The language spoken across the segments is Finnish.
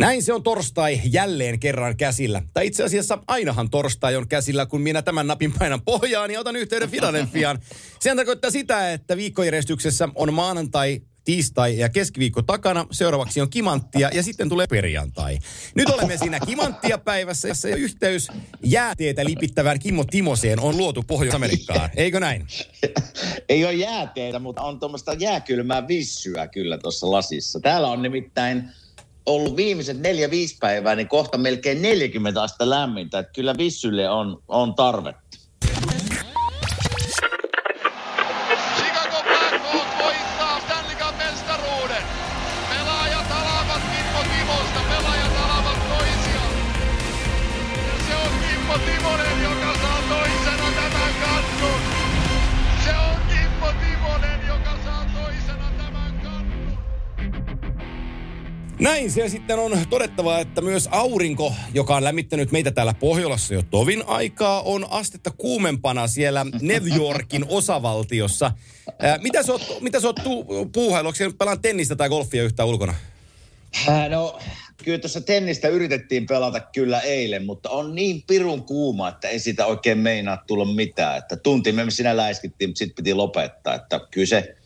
Näin se on torstai jälleen kerran käsillä. Tai itse asiassa ainahan torstai on käsillä, kun minä tämän napin painan pohjaan ja otan yhteyden Filadelfiaan. Sen tarkoittaa sitä, että viikkojärjestyksessä on maanantai, tiistai ja keskiviikko takana. Seuraavaksi on kimanttia ja sitten tulee perjantai. Nyt olemme siinä kimanttia päivässä ja yhteys jääteetä lipittävään Kimmo Timoseen on luotu Pohjois-Amerikkaan. Eikö näin? Ei ole jääteitä, mutta on tuommoista jääkylmää vissyä kyllä tuossa lasissa. Täällä on nimittäin ollut viimeiset neljä, viisi päivää, niin kohta melkein 40 astetta lämmintä. Että kyllä vissylle on, on tarvetta. Näin se sitten on todettava, että myös aurinko, joka on lämmittänyt meitä täällä Pohjolassa jo tovin aikaa, on astetta kuumempana siellä New Yorkin osavaltiossa. Ää, mitä sä oot, oot puuhailu? Onko pelaan tennistä tai golfia yhtään ulkona? Äh, No, kyllä tuossa tennistä yritettiin pelata kyllä eilen, mutta on niin pirun kuuma, että ei siitä oikein meinaa tulla mitään. Että tunti me sinä läiskittiin, mutta sitten piti lopettaa. Että kyllä se,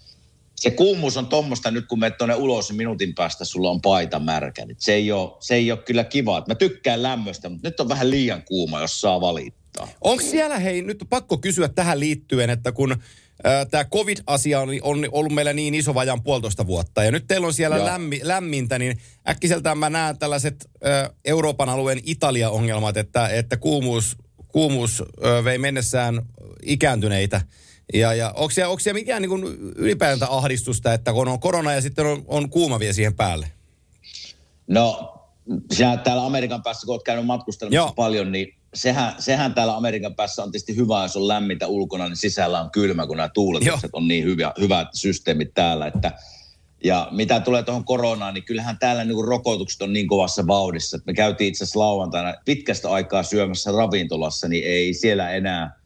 se kuumuus on tuommoista nyt, kun menet tuonne ulos, niin minuutin päästä sulla on paita märkä. Niin se, ei ole, se ei ole kyllä kiva. Mä tykkään lämmöstä, mutta nyt on vähän liian kuuma, jos saa valittaa. Onko siellä, hei, nyt on pakko kysyä tähän liittyen, että kun tämä COVID-asia on, on ollut meillä niin iso vajan puolitoista vuotta, ja nyt teillä on siellä Joo. lämmi, lämmintä, niin äkkiseltään mä näen tällaiset ö, Euroopan alueen Italia-ongelmat, että, että kuumuus, kuumuus ö, vei mennessään ikääntyneitä. Ja, ja onko siellä, onko siellä mikään niin kuin ylipäätään ahdistusta, että kun on korona ja sitten on, on kuuma vielä siihen päälle? No, sinä täällä Amerikan päässä, kun olet käynyt matkustelemassa Joo. Paljon, niin sehän, sehän täällä Amerikan päässä on tietysti hyvä, jos on lämmintä ulkona, niin sisällä on kylmä, kun nämä tuuletukset on niin hyvä, hyvät systeemit täällä, että ja mitä tulee tuohon koronaan, niin kyllähän täällä niin rokotukset on niin kovassa vauhdissa. Me käytiin itse asiassa lauantaina pitkästä aikaa syömässä ravintolassa, niin ei siellä enää,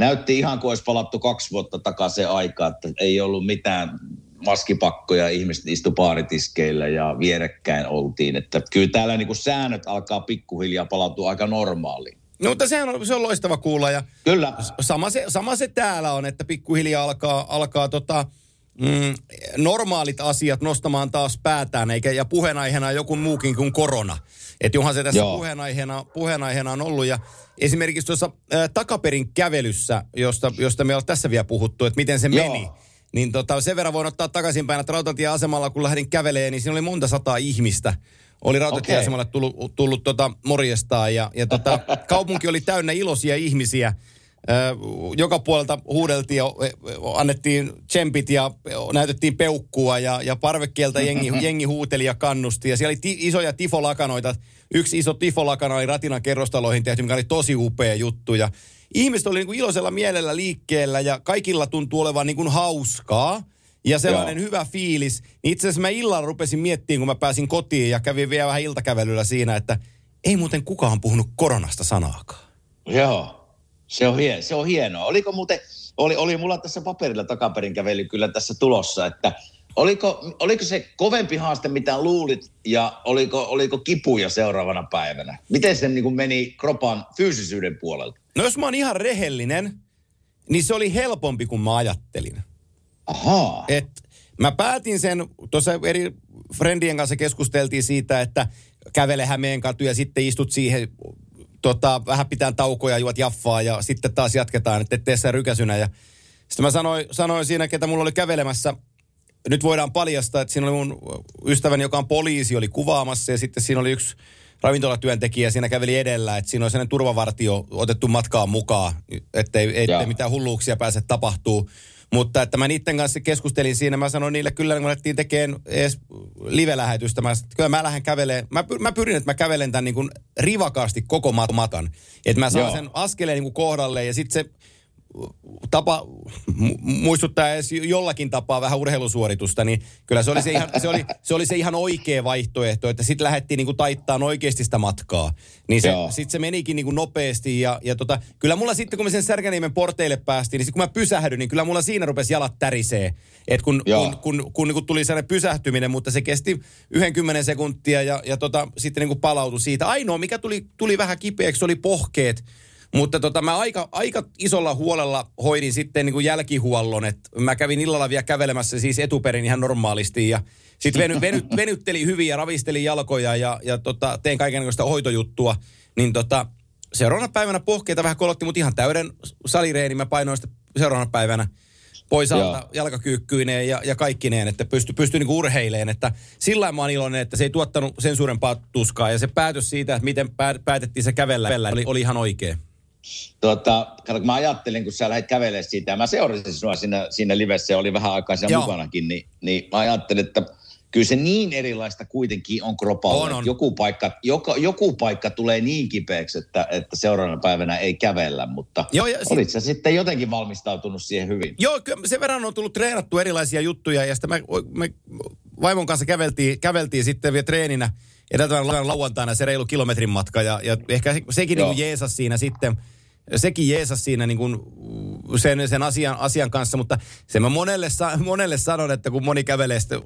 näytti ihan kuin olisi palattu kaksi vuotta takaisin aikaa, että ei ollut mitään maskipakkoja, ihmiset istu baaritiskeillä ja vierekkäin oltiin. Että kyllä täällä niin kuin säännöt alkaa pikkuhiljaa palautua aika normaaliin. No mutta sehän on, se on loistava kuulla ja Kyllä, sama se, sama se täällä on, että pikkuhiljaa alkaa, alkaa tota, mm, normaalit asiat nostamaan taas päätään, eikä, ja puheenaiheena joku muukin kuin korona. Että johan se tässä Joo. puheenaiheena, puheenaiheena on ollut. Ja esimerkiksi tuossa äh, takaperin kävelyssä, josta, josta me ollaan tässä vielä puhuttu, että miten se Joo. meni. Niin tota, sen verran voin ottaa takaisinpäin, että rautatieasemalla kun lähdin kävelemään, niin siinä oli monta sataa ihmistä. Oli rautatieasemalle tullut, tullut tota morjestaan ja, ja tota, kaupunki oli täynnä iloisia ihmisiä. Joka puolelta huudeltiin ja annettiin tsempit ja näytettiin peukkua ja, ja parvekkeelta jengi, jengi huuteli ja kannusti. Ja siellä oli ti, isoja tifolakanoita. Yksi iso tifolakana oli Ratinan kerrostaloihin tehty, mikä oli tosi upea juttu. Ja ihmiset oli niin kuin iloisella mielellä liikkeellä ja kaikilla tuntuu olevan niin kuin hauskaa. Ja sellainen Joo. hyvä fiilis. Niin itse asiassa mä illalla rupesin miettimään, kun mä pääsin kotiin ja kävin vielä vähän iltakävelyllä siinä, että ei muuten kukaan puhunut koronasta sanaakaan. Joo, se on, hien, se on hienoa. Oliko muuten, oli, oli mulla tässä paperilla takaperin kävely kyllä tässä tulossa, että oliko, oliko se kovempi haaste, mitä luulit, ja oliko, oliko kipuja seuraavana päivänä? Miten se niin kuin meni kropan fyysisyyden puolelta? No jos mä oon ihan rehellinen, niin se oli helpompi kuin mä ajattelin. Ahaa, Et mä päätin sen, tuossa eri friendien kanssa keskusteltiin siitä, että kävele Hämeen katu ja sitten istut siihen, tota, vähän pitää taukoja, juot jaffaa ja sitten taas jatketaan, että et tee sä rykäsynä. Ja sitten mä sanoin, sanoin siinä, ketä mulla oli kävelemässä, nyt voidaan paljastaa, että siinä oli mun ystäväni, joka on poliisi, oli kuvaamassa ja sitten siinä oli yksi ravintolatyöntekijä siinä käveli edellä, että siinä oli sellainen turvavartio otettu matkaan mukaan, ettei, ettei mitään hulluuksia pääse tapahtuu. Mutta että mä niiden kanssa keskustelin siinä, mä sanoin niille kyllä, kun me alettiin tekemään edes live-lähetystä, mä, sanoin, kyllä mä lähden kävelemään, mä, mä pyrin, että mä kävelen tämän niin kuin rivakaasti koko mat- matkan. Että mä saan Joo. sen askeleen niin kuin kohdalle ja sitten se tapa muistuttaa edes jollakin tapaa vähän urheilusuoritusta, niin kyllä se oli se ihan, se oli, se oli se ihan oikea vaihtoehto, että sitten lähdettiin niinku taittaa oikeasti sitä matkaa. Niin se, sitten se menikin niinku nopeasti ja, ja tota, kyllä mulla sitten kun me sen Särkäniemen porteille päästiin, niin sit kun mä pysähdyin, niin kyllä mulla siinä rupesi jalat tärisee. Et kun, kun, kun, kun, kun niinku tuli sellainen pysähtyminen, mutta se kesti yhden kymmenen sekuntia ja, ja tota, sitten niinku palautui siitä. Ainoa, mikä tuli, tuli vähän kipeäksi, oli pohkeet mutta tota, mä aika, aika isolla huolella hoidin sitten niin kuin jälkihuollon, että mä kävin illalla vielä kävelemässä siis etuperin ihan normaalisti ja sitten veny, veny, venytteli hyvin ja ravisteli jalkoja ja, ja tota, tein kaikenlaista hoitojuttua. Niin tota, seuraavana päivänä pohkeita vähän kolotti, mutta ihan täyden salireeni mä painoin sitten seuraavana päivänä pois alta jalkakyykkyineen ja, ja kaikkineen, että pystyi pysty niinku urheileen. Että sillä mä oon iloinen, että se ei tuottanut sen suurempaa tuskaa. Ja se päätös siitä, että miten päätettiin se kävellä, oli, oli ihan oikea. Tuota, kun mä ajattelin, kun sä lähdit kävelemään siitä, ja mä seurasin sinua siinä, siinä livessä ja oli vähän aikaa siellä Joo. mukanakin, niin, niin mä ajattelin, että kyllä se niin erilaista kuitenkin on kropalle. On, on. Joku, paikka, joka, joku paikka tulee niin kipeäksi, että, että seuraavana päivänä ei kävellä, mutta Joo, ja olit sit... sä sitten jotenkin valmistautunut siihen hyvin? Joo, kyllä sen verran on tullut treenattu erilaisia juttuja, ja sitten me, me vaimon kanssa käveltiin, käveltiin sitten vielä treeninä edeltävän lauantaina se reilu kilometrin matka, ja, ja ehkä sekin niin kuin jeesas siinä sitten – sekin jeesas siinä niin kuin sen, sen asian, asian kanssa, mutta se mä monelle, monelle sanon, että kun moni kävelee sitten,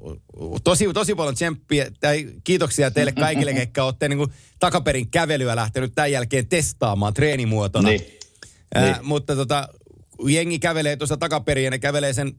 tosi, tosi paljon tsemppiä, tai kiitoksia teille kaikille, ketkä olette niin kuin takaperin kävelyä lähtenyt tämän jälkeen testaamaan treenimuotona. Niin. Äh, niin. Mutta tota, jengi kävelee tuossa takaperin ja ne kävelee sen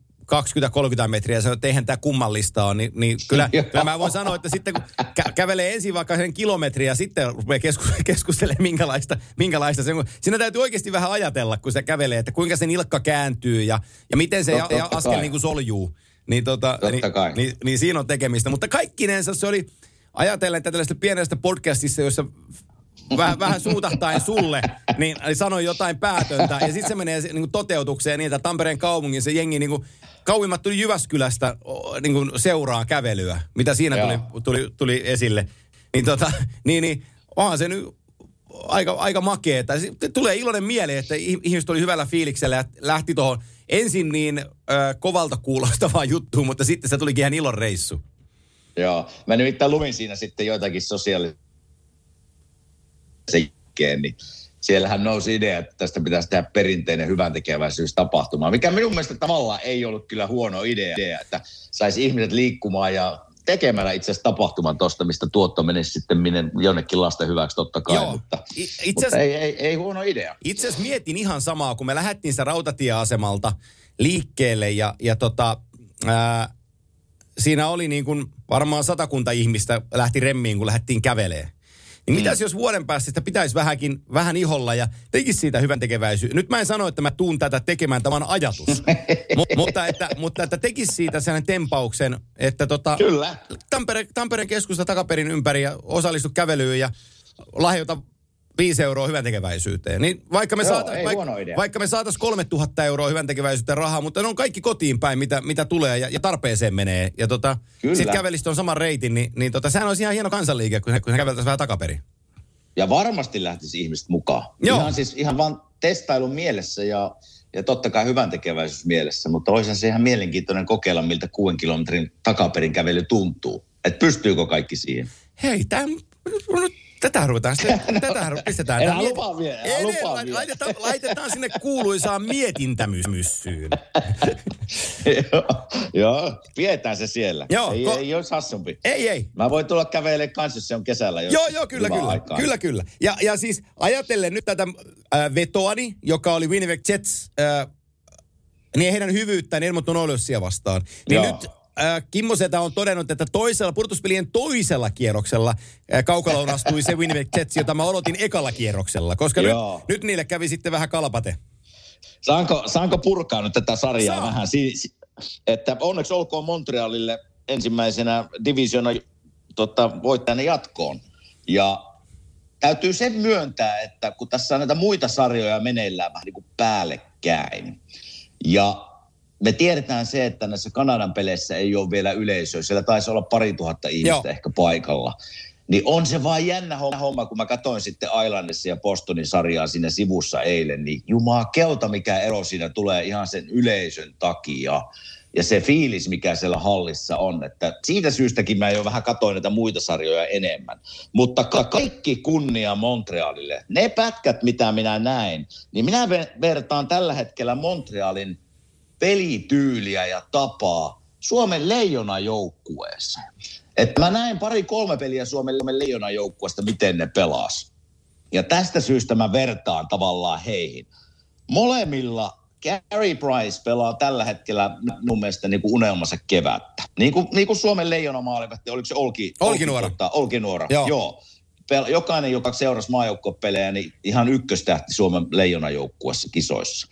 20-30 metriä, se että eihän tämä kummallista ole, niin, niin kyllä, kyllä mä voin sanoa, että sitten kun kä- kävelee ensin vaikka sen kilometriä ja sitten rupeaa keskus- keskustelemaan minkälaista, minkälaista se on. Siinä täytyy oikeasti vähän ajatella, kun se kävelee, että kuinka se nilkka kääntyy ja, ja miten se totta, ja, askel niin kuin soljuu. Niin, tota, niin, niin, niin, siinä on tekemistä. Mutta kaikkinensa se oli, ajatellen että tällaista pienestä podcastissa, jossa vähän, vähän suutahtaen sulle, niin sanoi jotain päätöntä. Ja sitten se menee niin kuin toteutukseen niin, että Tampereen kaupungin se jengi niin kuin, kauimmat tuli Jyväskylästä niin kuin seuraa kävelyä, mitä siinä tuli, tuli, tuli, esille. Niin, tota, niin, niin onhan se nyt aika, aika makeeta. Tulee iloinen mieli, että ihmiset oli hyvällä fiiliksellä ja lähti tuohon ensin niin ö, kovalta kuulostavaan juttuun, mutta sitten se tulikin ihan ilon reissu. Joo, mä nimittäin luin siinä sitten joitakin sosiaalisia niin siellähän nousi idea, että tästä pitäisi tehdä perinteinen hyvän tekeväisyystapahtuma, mikä minun mielestä tavallaan ei ollut kyllä huono idea, että saisi ihmiset liikkumaan ja tekemällä itse asiassa tapahtuman tuosta, mistä tuotto menisi sitten minne, jonnekin lasten hyväksi totta kai, Joo. mutta, itse mutta ei, ei, ei huono idea. Itse asiassa mietin ihan samaa, kun me lähdettiin sitä rautatieasemalta liikkeelle ja, ja tota, ää, siinä oli niin kuin varmaan satakunta ihmistä lähti remmiin, kun lähdettiin kävelemään. Niin mm. mitäs jos vuoden päästä sitä pitäisi vähänkin, vähän iholla ja tekisi siitä hyvän tekeväisyys. Nyt mä en sano, että mä tuun tätä tekemään, tämä on ajatus. M- mutta, että, mutta että tekisi siitä sellainen tempauksen, että tota, Kyllä. Tampere, Tampereen keskusta takaperin ympäri ja osallistu kävelyyn ja lahjota 5 euroa hyvän tekeväisyyteen. Niin vaikka me, Joo, saata, vaikka, vaikka me saatais 3000 euroa hyvän tekeväisyyteen rahaa, mutta ne on kaikki kotiin päin, mitä, mitä tulee ja, ja tarpeeseen menee. Ja tota, sitten kävelistä on saman reitin, niin, niin tota, sehän olisi ihan hieno kansanliike, kun, kun käveltäisiin vähän takaperin. Ja varmasti lähtisi ihmiset mukaan. Joo. Ihan siis ihan vaan testailun mielessä ja, ja totta kai hyvän tekeväisyys mielessä, mutta olisihan se ihan mielenkiintoinen kokeilla, miltä kuuden kilometrin takaperin kävely tuntuu. Että pystyykö kaikki siihen? Hei, tämä nyt Tätä ruvetaan sitten, tätä pistetään. Älä miet... lupaa vielä, älä lupaa vielä. Laitetaan, laitetaan sinne kuuluisaan mietintämyssyyn. joo, pidetään se siellä. Joo, ei, ko- ei olisi hassumpi. Ei, ei. Mä voin tulla kävelemään kanssa, jos se on kesällä. Jos joo, joo, kyllä, kyllä. Aikaa. Kyllä, kyllä. Ja, ja siis ajatellen nyt tätä äh, vetoani, joka oli Winnipeg Jets, äh, niin heidän hyvyyttään Edmonton Oilersia vastaan. Niin joo. nyt äh, Kimmo Setä on todennut, että toisella purtuspelien toisella kierroksella äh, kaukaloon astui se Winnipeg Jets, jota mä odotin ekalla kierroksella, koska nyt, nyt niille kävi sitten vähän kalapate. Saanko, saanko purkaa nyt tätä sarjaa Saa. vähän? Si, si, että onneksi olkoon Montrealille ensimmäisenä divisiona tota, voittajana jatkoon. Ja täytyy sen myöntää, että kun tässä on näitä muita sarjoja meneillään vähän niin kuin päällekkäin, ja me tiedetään se, että näissä Kanadan peleissä ei ole vielä yleisöä. Siellä taisi olla pari tuhatta ihmistä Joo. ehkä paikalla. Niin on se vaan jännä homma, kun mä katsoin sitten Islandissa ja Bostonin sarjaa siinä sivussa eilen, niin jumaa kelta mikä ero siinä tulee ihan sen yleisön takia ja se fiilis, mikä siellä hallissa on. Että siitä syystäkin mä jo vähän katoin näitä muita sarjoja enemmän. Mutta kaikki kunnia Montrealille. Ne pätkät, mitä minä näin, niin minä vertaan tällä hetkellä Montrealin pelityyliä ja tapaa Suomen leijona joukkueessa. Että mä näin pari-kolme peliä Suomen leijona joukkueesta, miten ne pelas. Ja tästä syystä mä vertaan tavallaan heihin. Molemmilla Gary Price pelaa tällä hetkellä mun mielestä niin kuin unelmansa kevättä. Niin kuin, niin kuin Suomen leijona maalivatti, oliko se Olki? Olkinuora. Olki, tota, Olkinuora, joo. joo. Pel- jokainen, joka seurasi maajoukkuepelejä, niin ihan ykköstähti Suomen leijonajoukkuessa kisoissa.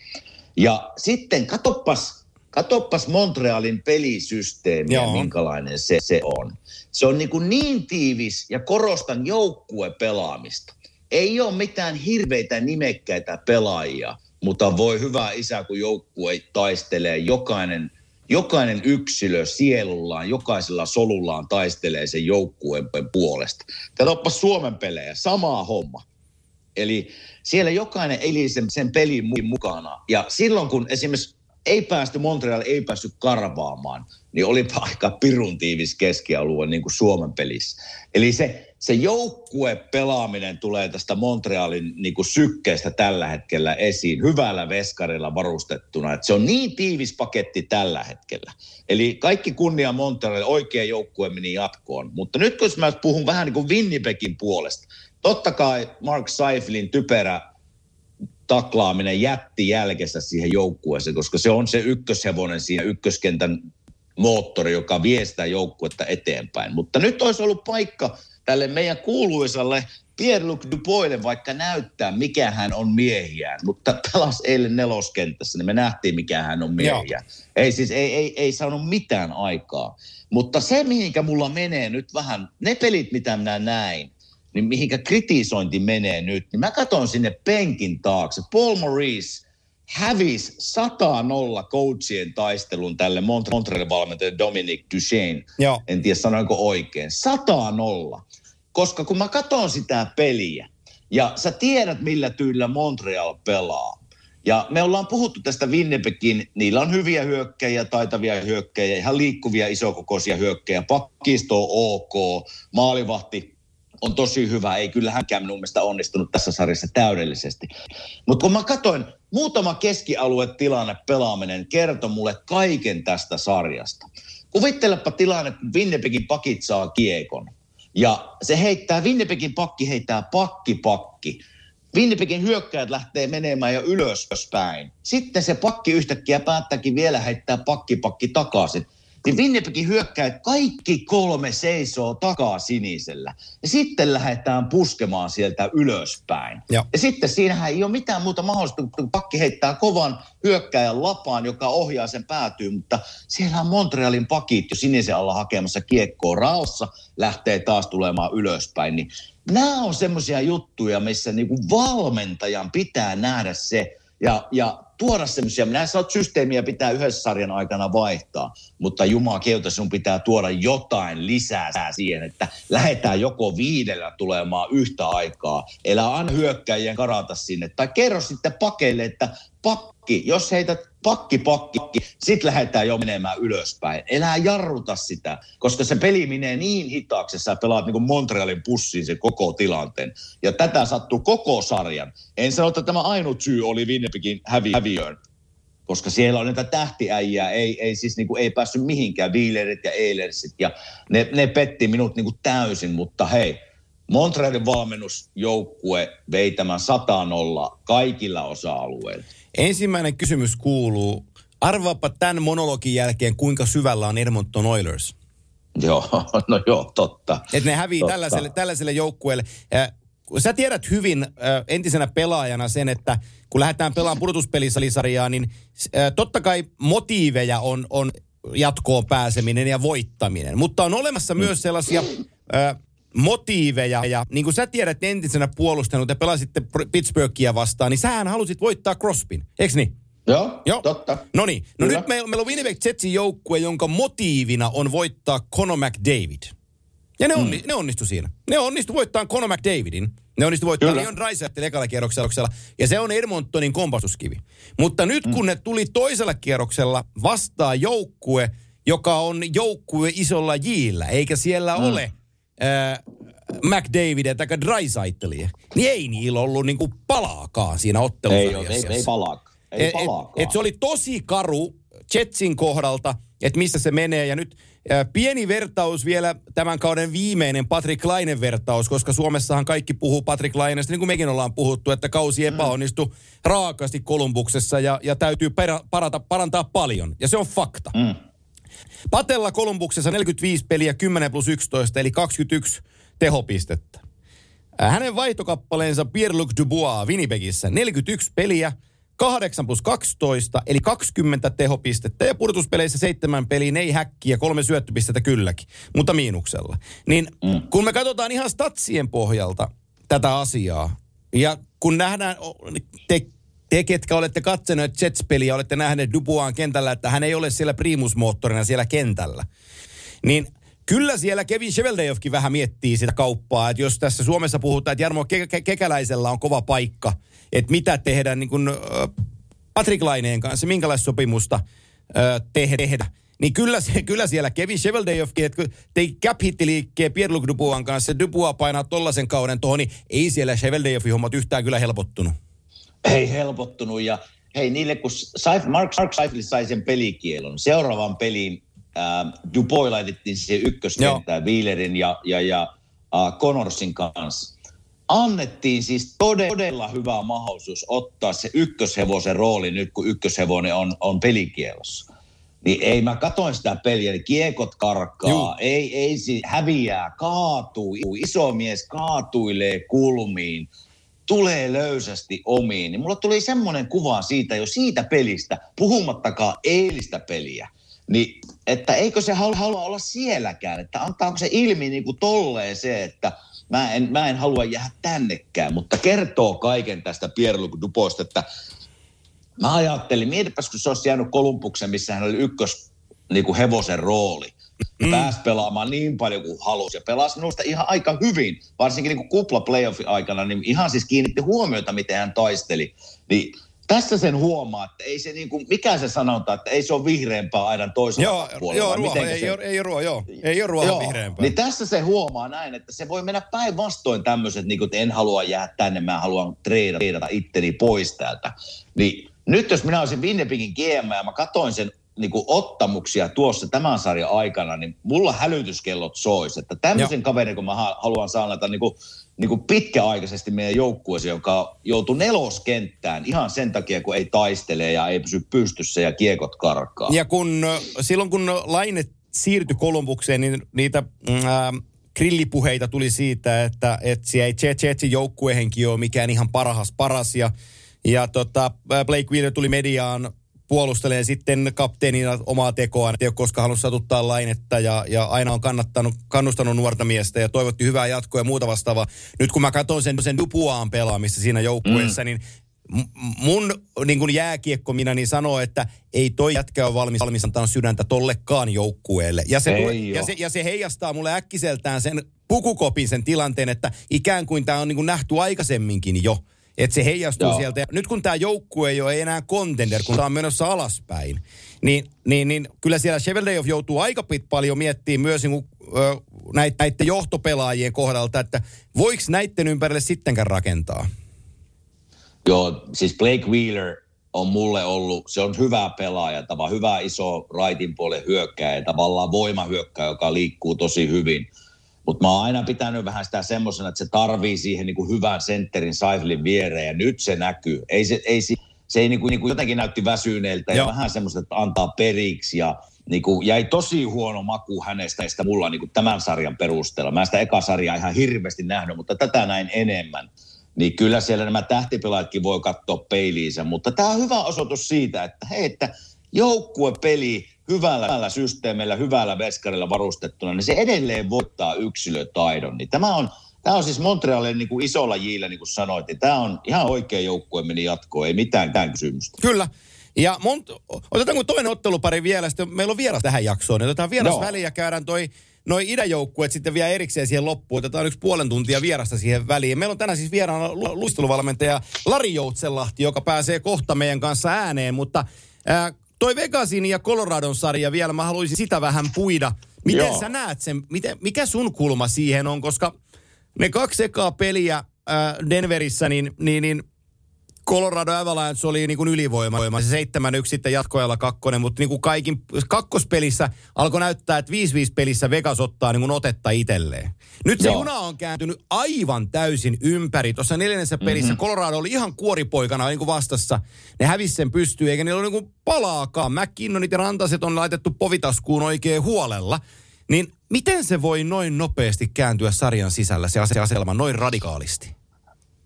Ja sitten katoppas, katoppas Montrealin pelisysteemi ja minkälainen se, se on. Se on niin, kuin niin tiivis ja korostan joukkuepelaamista. Ei ole mitään hirveitä nimekkäitä pelaajia, mutta voi hyvä isä, kun joukkue taistelee, jokainen, jokainen yksilö sielullaan, jokaisella solullaan taistelee sen joukkueen puolesta. Katsoppa Suomen pelejä, sama homma. Eli siellä jokainen eli sen, sen pelin mukana. Ja silloin kun esimerkiksi ei päästy, Montreal ei päässyt karvaamaan, niin oli aika pirun tiivis keskialue niin kuin Suomen pelissä. Eli se, se joukkue pelaaminen tulee tästä Montrealin niin kuin sykkeestä tällä hetkellä esiin, hyvällä veskarilla varustettuna. Että se on niin tiivis paketti tällä hetkellä. Eli kaikki kunnia Montrealille, oikea joukkue meni jatkoon. Mutta nyt kun mä puhun vähän niin kuin Winnipegin puolesta, totta kai Mark Seiflin typerä taklaaminen jätti jälkessä siihen joukkueeseen, koska se on se ykköshevonen siinä ykköskentän moottori, joka vie sitä joukkuetta eteenpäin. Mutta nyt olisi ollut paikka tälle meidän kuuluisalle Pierre-Luc Dupoille vaikka näyttää, mikä hän on miehiään, mutta pelas eilen neloskentässä, niin me nähtiin, mikä hän on miehiä. Ei siis, ei, ei, ei saanut mitään aikaa. Mutta se, mihinkä mulla menee nyt vähän, ne pelit, mitä minä näin, niin mihinkä kritisointi menee nyt, niin mä katson sinne penkin taakse. Paul Maurice hävisi 100-0 coachien taistelun tälle Montrealin valmentajalle Dominic Duchesne. Joo. En tiedä sanoinko oikein. 100-0. Koska kun mä katson sitä peliä, ja sä tiedät millä tyylillä Montreal pelaa, ja me ollaan puhuttu tästä Winnipegin, niillä on hyviä hyökkäjiä, taitavia hyökkäjiä, ihan liikkuvia isokokoisia hyökkäjiä, pakkisto ok, maalivahti on tosi hyvä. Ei kyllä hänkään minun mielestä onnistunut tässä sarjassa täydellisesti. Mutta kun mä katsoin, muutama keskialuetilanne pelaaminen kertoi mulle kaiken tästä sarjasta. Kuvittelepa tilanne, kun Winnipegin pakit saa kiekon. Ja se heittää, Winnipegin pakki heittää pakki pakki. Winnipegin hyökkäjät lähtee menemään jo ylöspäin. Sitten se pakki yhtäkkiä päättäkin vielä heittää pakki pakki takaisin niin Winnipegin hyökkäät kaikki kolme seisoo takaa sinisellä. Ja sitten lähdetään puskemaan sieltä ylöspäin. Ja, ja sitten siinähän ei ole mitään muuta mahdollista, kun pakki heittää kovan hyökkäjän lapaan, joka ohjaa sen päätyy. Mutta siellä on Montrealin pakit jo sinisen alla hakemassa kiekkoa raossa, lähtee taas tulemaan ylöspäin. Niin nämä on semmoisia juttuja, missä niinku valmentajan pitää nähdä se, ja, ja tuoda semmoisia, minä sanon, systeemiä pitää yhdessä sarjan aikana vaihtaa, mutta Jumala keuta, sinun pitää tuoda jotain lisää siihen, että lähdetään joko viidellä tulemaan yhtä aikaa, elää aina hyökkäjien karata sinne, tai kerro sitten pakeille, että pakki, jos heitä pakki, pakki, sit lähdetään jo menemään ylöspäin. Elää jarruta sitä, koska se peli menee niin hitaaksi, sä pelaat niin Montrealin pussiin se koko tilanteen. Ja tätä sattuu koko sarjan. En sano, että tämä ainut syy oli Winnipegin hävi, häviöön, koska siellä on näitä tähtiäjiä, ei, ei siis niin kuin, ei päässyt mihinkään, Wheelerit ja Eilersit, ja ne, ne petti minut niin kuin täysin, mutta hei, Montrealin valmennusjoukkue vei tämän 100 kaikilla osa-alueilla. Ensimmäinen kysymys kuuluu, arvaapa tämän monologin jälkeen, kuinka syvällä on Edmonton Oilers? Joo, no joo, totta. Että ne hävii totta. tällaiselle, tällaiselle joukkueelle. Sä tiedät hyvin entisenä pelaajana sen, että kun lähdetään pelaamaan pudotuspelisarjaa, niin totta kai motiiveja on, on jatkoon pääseminen ja voittaminen. Mutta on olemassa myös sellaisia motiiveja. Ja niin kuin sä tiedät entisenä puolustanut ja pelasitte Pittsburghia vastaan, niin sähän halusit voittaa Crospin, eikö niin? Joo, Joo. totta. No niin. No Kyllä. nyt meillä, meillä on Winnipeg Jetsin joukkue, jonka motiivina on voittaa Conor McDavid. Ja ne, onni, mm. ne onnistu siinä. Ne onnistu voittaa Conor McDavidin. Ne onnistu voittaa Leon Dreisaitlin ekalla kierroksella. Ja se on Edmontonin kompastuskivi. Mutta nyt kun mm. ne tuli toisella kierroksella vastaa joukkue, joka on joukkue isolla jillä, eikä siellä mm. ole äh, McDavidia tai Dreisaitlia, niin ei niillä ollut niinku palaakaan siinä ottelussa. Ei, ei, ei palaakaan. Ei palaakaan. Et, et se oli tosi karu Jetsin kohdalta, että missä se menee. Ja nyt Pieni vertaus vielä tämän kauden viimeinen Patrick Lainen vertaus, koska Suomessahan kaikki puhuu Patrick Lainesta, niin kuin mekin ollaan puhuttu, että kausi mm. epäonnistui raakasti Kolumbuksessa ja, ja täytyy perä, parata, parantaa paljon. Ja se on fakta. Mm. Patella Kolumbuksessa 45 peliä 10 plus 11, eli 21 tehopistettä. Hänen vaihtokappaleensa Pierre-Luc Dubois Winnipegissä 41 peliä, 8 plus 12, eli 20 tehopistettä ja pudotuspeleissä seitsemän peliin, ei häkkiä, kolme syöttöpistettä kylläkin, mutta miinuksella. Niin mm. kun me katsotaan ihan statsien pohjalta tätä asiaa, ja kun nähdään, te, te ketkä olette katsoneet Jets-peliä, olette nähneet Dubuaan kentällä, että hän ei ole siellä primusmoottorina siellä kentällä, niin kyllä siellä Kevin Sheveldejovkin vähän miettii sitä kauppaa, että jos tässä Suomessa puhutaan, että Jarmo Kekäläisellä on kova paikka – että mitä tehdä niin kuin Patrick Laineen kanssa, minkälaista sopimusta tehdä. Niin kyllä, kyllä siellä Kevin Sheveldejovkin, että kun tei cap liikkeen Pierre-Luc Dubuan kanssa, Dubua painaa tollaisen kauden tuohon, niin ei siellä Sheveldejovin hommat yhtään kyllä helpottunut. Ei helpottunut. Ja hei niille kun Saif, Mark, Mark Seifel sai sen pelikielon, seuraavan pelin äh, Dubois laitettiin siihen ykköskenttään Wheelerin ja, ja, ja äh, Connorsin kanssa. Annettiin siis todella hyvä mahdollisuus ottaa se ykköshevosen rooli nyt, kun ykköshevonen on, on pelikielossa. Niin ei, mä katoin sitä peliä, niin kiekot karkaa, Juh. ei, ei häviää, kaatuu, iso mies kaatuilee kulmiin, tulee löysästi omiin. Niin mulla tuli semmoinen kuva siitä jo siitä pelistä, puhumattakaan eilistä peliä. Niin, että eikö se halua olla sielläkään, että antaako se ilmi niin kuin tolleen se, että – mä en, mä en halua jäädä tännekään, mutta kertoo kaiken tästä Pierre-Luc Duposta, että mä ajattelin, mietipäs kun se olisi jäänyt Kolumbuksen, missä hän oli ykkös niin kuin hevosen rooli. Mm. Pääsi pelaamaan niin paljon kuin halusi ja pelasi minusta ihan aika hyvin, varsinkin niin kuin kupla playoffin aikana, niin ihan siis kiinnitti huomiota, miten hän taisteli. Niin tässä sen huomaa, että ei se niin kuin, mikä se sanonta, että ei se ole vihreämpää aidan toisella joo, puolella. Joo, ruoho, ei, se... ei, ei, ruoho, joo. ei ole ruoho joo, vihreämpää. Niin tässä se huomaa näin, että se voi mennä päinvastoin tämmöiset, niin kuin, että en halua jäädä tänne, mä haluan treidata itteni pois täältä. Niin nyt jos minä olisin Winnipegin GM ja mä katoin sen niin kuin ottamuksia tuossa tämän sarjan aikana, niin mulla hälytyskellot sois. Että tämmöisen kaverin, kun mä haluan saada niin kuin niin kuin pitkäaikaisesti meidän joukkueeseen, joka joutuu neloskenttään ihan sen takia, kun ei taistele ja ei pysy pystyssä ja kiekot karkaa. Ja kun silloin kun Laine siirtyi Kolumbukseen, niin niitä ää, grillipuheita tuli siitä, että, että se ei Jetsin joukkuehenki ole mikään ihan parhas paras ja ja tota, Blake Wheeler tuli mediaan puolustelee sitten kapteenina omaa tekoaan. Ei ole koskaan halunnut satuttaa lainetta ja, ja aina on kannattanut, kannustanut nuorta miestä ja toivotti hyvää jatkoa ja muuta vastaavaa. Nyt kun mä katson sen, sen Dupuaan pelaamista siinä joukkueessa, mm. niin mun niin kuin jääkiekko minä niin sanoo, että ei toi jätkä ole valmis, valmis antaa sydäntä tollekaan joukkueelle. Ja se, tule, ja, se, ja se heijastaa mulle äkkiseltään sen pukukopin sen tilanteen, että ikään kuin tämä on niin kuin nähty aikaisemminkin jo. Että se heijastuu Joo. sieltä. Nyt kun tämä joukkue ei ole enää contender, kun tämä on menossa alaspäin, niin, niin, niin kyllä siellä Cheveldayoff joutuu aika pit paljon miettimään myös niin näitä, näiden johtopelaajien kohdalta, että voiko näiden ympärille sittenkään rakentaa? Joo, siis Blake Wheeler on mulle ollut, se on hyvä pelaaja, tavallaan hyvä iso raitin puolen hyökkäjä, tavallaan voimahyökkäjä, joka liikkuu tosi hyvin – mutta mä oon aina pitänyt vähän sitä semmoisena, että se tarvii siihen niin kuin hyvän sentterin Saiflin viereen ja nyt se näkyy. Ei se, ei, se, se ei niin kuin, niin kuin jotenkin näytti väsyneeltä ja vähän semmoista, että antaa periksi ja niin kuin jäi tosi huono maku hänestä sitä mulla niin kuin tämän sarjan perusteella. Mä sitä eka sarjaa ihan hirveästi nähnyt, mutta tätä näin enemmän. Niin kyllä siellä nämä tähtipelaatkin voi katsoa peiliinsä, mutta tämä on hyvä osoitus siitä, että hei, että joukkuepeli hyvällä, systeemillä, hyvällä veskarilla varustettuna, niin se edelleen voittaa yksilötaidon. Niin tämä on, tämä on siis Montrealin niin kuin isolla jillä, niin kuin sanoit, niin tämä on ihan oikea joukkue meni jatkoon, ei mitään tämän kysymystä. Kyllä. Ja mont, otetaanko toinen ottelupari vielä, sitten meillä on vieras tähän jaksoon, niin otetaan vieras väliin ja käydään toi noin idäjoukkueet sitten vielä erikseen siihen loppuun. Otetaan yksi puolen tuntia vierasta siihen väliin. Meillä on tänään siis vieraana luisteluvalmentaja Lari Joutsenlahti, joka pääsee kohta meidän kanssa ääneen, mutta ää, toi Vegasin ja Coloradon sarja vielä, mä haluaisin sitä vähän puida. Miten Joo. sä näet sen, miten, mikä sun kulma siihen on, koska ne kaksi ekaa peliä ää, Denverissä, niin, niin, niin Colorado Avalanche oli niin kuin ylivoima. Se 7-1 sitten jatkoajalla kakkonen, mutta niin kuin kaikin kakkospelissä alkoi näyttää, että 5-5 pelissä Vegas ottaa niin kuin otetta itselleen. Nyt se Joo. juna on kääntynyt aivan täysin ympäri. Tuossa neljännessä pelissä mm-hmm. Colorado oli ihan kuoripoikana niin kuin vastassa. Ne hävisi sen pystyyn, eikä niillä ole niin kuin palaakaan. McKinnonit ja Rantaset on laitettu povitaskuun oikein huolella. Niin miten se voi noin nopeasti kääntyä sarjan sisällä se asetelma noin radikaalisti?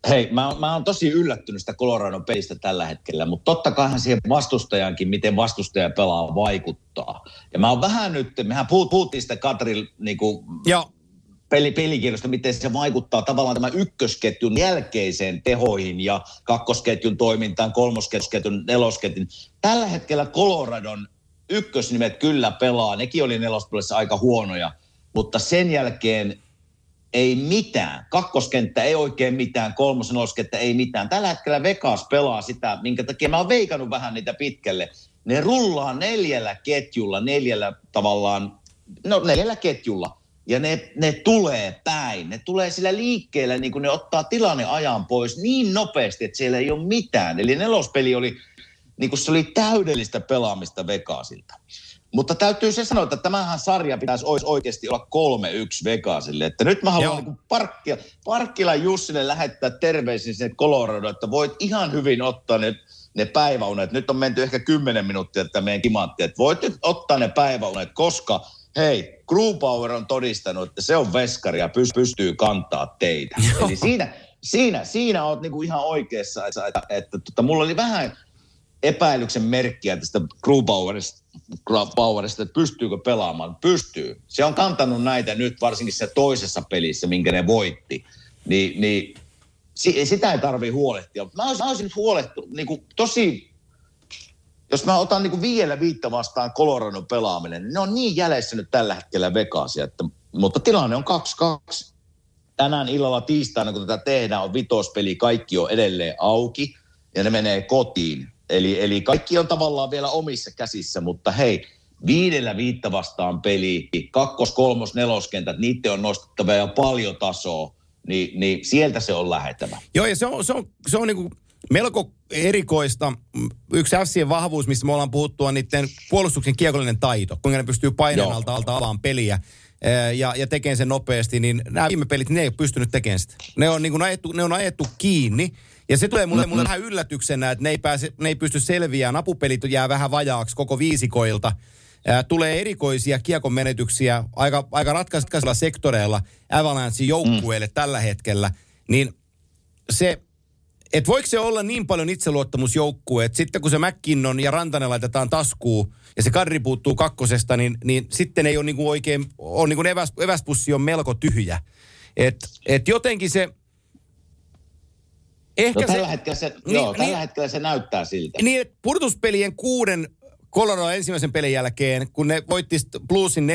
Hei, mä, mä oon tosi yllättynyt sitä Coloradon pelistä tällä hetkellä, mutta totta kaihan siihen vastustajankin, miten vastustaja pelaa, vaikuttaa. Ja mä oon vähän nyt, mehän puhut, puhuttiin sitä Katril niin kuin, peli, pelikirjoista, miten se vaikuttaa tavallaan tämän ykkösketjun jälkeiseen tehoihin ja kakkosketjun toimintaan, kolmosketjun, nelosketjun. Tällä hetkellä Coloradon ykkösnimet kyllä pelaa, nekin oli nelospuolessa aika huonoja, mutta sen jälkeen ei mitään. Kakkoskenttä ei oikein mitään, kolmoseloskenttä ei mitään. Tällä hetkellä Vegas pelaa sitä, minkä takia mä oon veikannut vähän niitä pitkälle. Ne rullaa neljällä ketjulla, neljällä tavallaan, no neljällä ketjulla. Ja ne, ne tulee päin. Ne tulee sillä liikkeellä, niin kuin ne ottaa tilanne ajan pois niin nopeasti, että siellä ei ole mitään. Eli nelospeli oli, niin kuin se oli täydellistä pelaamista Vegasilta. Mutta täytyy se sanoa, että tämähän sarja pitäisi oikeasti olla 3-1 Vegasille. Että nyt mä haluan niin Parkkila, Parkkila Jussille lähettää terveisin sinne Colorado, että voit ihan hyvin ottaa ne, ne päiväunet. Nyt on menty ehkä 10 minuuttia että meidän kimantti, että voit nyt ottaa ne päiväunet, koska hei, Power on todistanut, että se on veskari ja pystyy kantaa teitä. Eli siinä, siinä, siinä oot niinku ihan oikeassa, että, että, että, että tota, mulla oli vähän epäilyksen merkkiä tästä Powerista Powerista, että pystyykö pelaamaan. Pystyy. Se on kantanut näitä nyt varsinkin se toisessa pelissä, minkä ne voitti. Ni, niin sitä ei tarvitse huolehtia. Mä olisin, mä olisin nyt huolehtu, niin kuin tosi, jos mä otan niin kuin viidellä viittä vastaan Coloradon pelaaminen, niin ne on niin jäljessä nyt tällä hetkellä Vegasia, että, mutta tilanne on 2-2. Tänään illalla tiistaina, kun tätä tehdään, on vitospeli, kaikki on edelleen auki ja ne menee kotiin. Eli, eli kaikki on tavallaan vielä omissa käsissä, mutta hei, viidellä viittä vastaan peli, kakkos, kolmos, neloskentät, niiden on nostettava ja paljon tasoa, niin, niin sieltä se on lähettävä. Joo, ja se on, se on, se on niin kuin melko erikoista. Yksi FCn vahvuus, mistä me ollaan puhuttu, on niiden puolustuksen kiekollinen taito, kuinka ne pystyy painamaan alta, alta alaan peliä ja, ja tekemään sen nopeasti, niin nämä viime pelit, ne ei ole pystynyt tekemään sitä. Ne on, niin kuin ajettu, ne on ajettu kiinni, ja se tulee mulle, mulle vähän yllätyksenä, että ne ei, pääse, ne ei pysty selviämään. Apupelit jää vähän vajaaksi koko viisikoilta. Ää, tulee erikoisia kiekon menetyksiä aika, aika ratkaisella sektoreilla Avalanche joukkueelle mm. tällä hetkellä. Niin se, että voiko se olla niin paljon itseluottamusjoukkue, että sitten kun se McKinnon ja Rantanen laitetaan taskuun ja se kadri puuttuu kakkosesta, niin, niin sitten ei ole niinku oikein, on niinku eväs, eväspussi on melko tyhjä. Et, et jotenkin se, Ehkä no, tällä, se, hetkellä se, niin, joo, tällä niin, hetkellä se näyttää siltä. Niin, pudotuspelien kuuden Colorado ensimmäisen pelin jälkeen, kun ne voitti Bluesin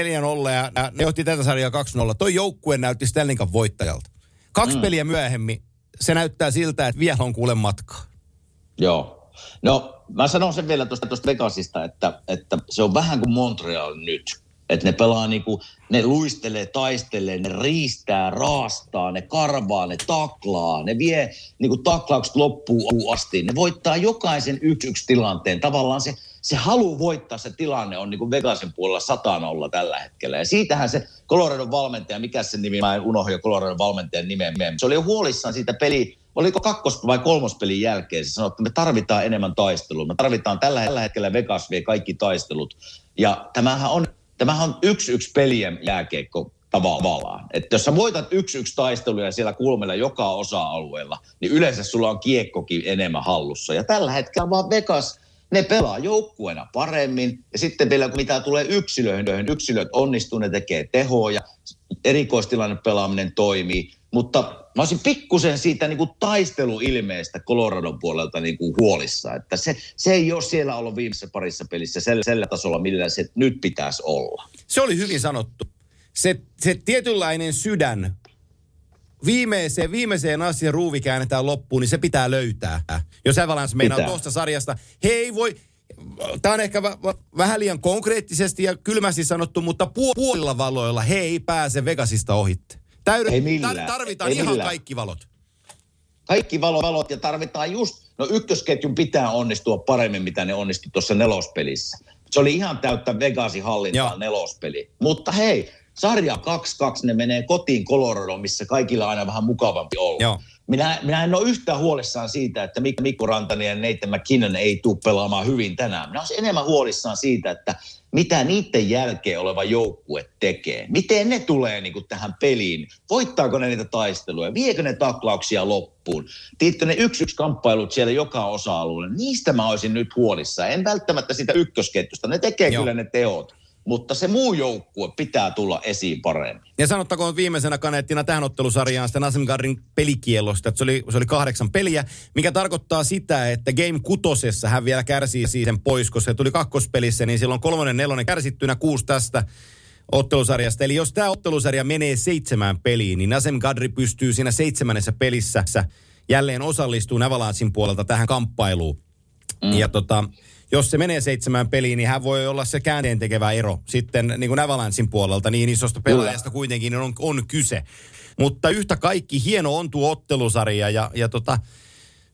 4-0 ja ne johti tätä sarjaa 2-0, toi joukkue näytti Stanley Cup voittajalta. Kaksi mm. peliä myöhemmin se näyttää siltä, että vielä on kuule matkaa. Joo. No, mä sanon sen vielä tuosta Vegasista, että, että se on vähän kuin Montreal nyt. Että ne pelaa niinku, ne luistelee, taistelee, ne riistää, raastaa, ne karvaa, ne taklaa, ne vie niinku taklaukset loppuun asti. Ne voittaa jokaisen yksi yksi tilanteen. Tavallaan se, se halu voittaa se tilanne on niinku Vegasin puolella satanolla tällä hetkellä. Ja siitähän se Coloradon valmentaja, mikä se nimi, mä en unohda Coloradon valmentajan nimen. Se oli jo huolissaan siitä peli, oliko kakkos- vai kolmospelin jälkeen, se sanoi, että me tarvitaan enemmän taistelua. Me tarvitaan tällä hetkellä Vegas vie kaikki taistelut. Ja tämähän on tämähän on yksi yksi pelien jääkeikko tavallaan. Että jos sä voitat yksi yksi taisteluja siellä kulmella joka osa-alueella, niin yleensä sulla on kiekkokin enemmän hallussa. Ja tällä hetkellä vaan Vegas, ne pelaa joukkueena paremmin. Ja sitten vielä kun mitä tulee yksilöihin, yksilöt onnistuu, ne tekee tehoja, erikoistilanne pelaaminen toimii. Mutta mä olisin pikkusen siitä niin kuin taisteluilmeestä Coloradon puolelta niin kuin huolissa, että se, se ei ole siellä ollut viimeisessä parissa pelissä sellä, sellä tasolla, millä se nyt pitäisi olla. Se oli hyvin sanottu. se, se tietynlainen sydän, viimeiseen, viimeiseen asian ruuvi käännetään loppuun, niin se pitää löytää. Jos Avalanche meinaa tuosta sarjasta, he ei voi, tämä on ehkä v- vähän liian konkreettisesti ja kylmästi sanottu, mutta puolilla valoilla he ei pääse Vegasista ohitte. Täydet, Ei millään. tar- tarvitaan Ei ihan millään. kaikki valot. Kaikki valo, valot ja tarvitaan just, no ykkösketjun pitää onnistua paremmin, mitä ne onnistui tuossa nelospelissä. Se oli ihan täyttä Vegasin hallintaa Joo. nelospeli. Mutta hei, sarja 2-2, ne menee kotiin Coloradoon, missä kaikilla on aina vähän mukavampi olla. Joo. Minä, minä en ole yhtään huolissaan siitä, että Mik- Mikko Rantanen ja Nathan McKinnon ei tule pelaamaan hyvin tänään. Minä olisin enemmän huolissaan siitä, että mitä niiden jälkeen oleva joukkue tekee. Miten ne tulee niin kuin tähän peliin? Voittaako ne niitä taisteluja? Viekö ne taklauksia loppuun? Tiedätkö ne yksi yksi kamppailut siellä joka osa-alueella? Niistä mä olisin nyt huolissaan. En välttämättä sitä ykkösketjusta. Ne tekee Joo. kyllä ne teot. Mutta se muu joukkue pitää tulla esiin paremmin. Ja sanottakoon viimeisenä kaneettina tähän ottelusarjaan sitä Nasemgardin pelikielosta, että se oli, se oli kahdeksan peliä, mikä tarkoittaa sitä, että Game kutosessa hän vielä kärsii sen pois, koska se tuli kakkospelissä, niin silloin kolmonen, nelonen kärsittynä, kuusi tästä ottelusarjasta. Eli jos tämä ottelusarja menee seitsemään peliin, niin Nasem Gadri pystyy siinä seitsemännessä pelissä jälleen osallistumaan Avalansin puolelta tähän kamppailuun. Mm. Ja tota, jos se menee seitsemään peliin, niin hän voi olla se käänteen tekevä ero sitten niin kuin Avalansin puolelta. Niin isosta pelaajasta kuitenkin on, on kyse. Mutta yhtä kaikki hieno on tuo ottelusarja ja, ja tota,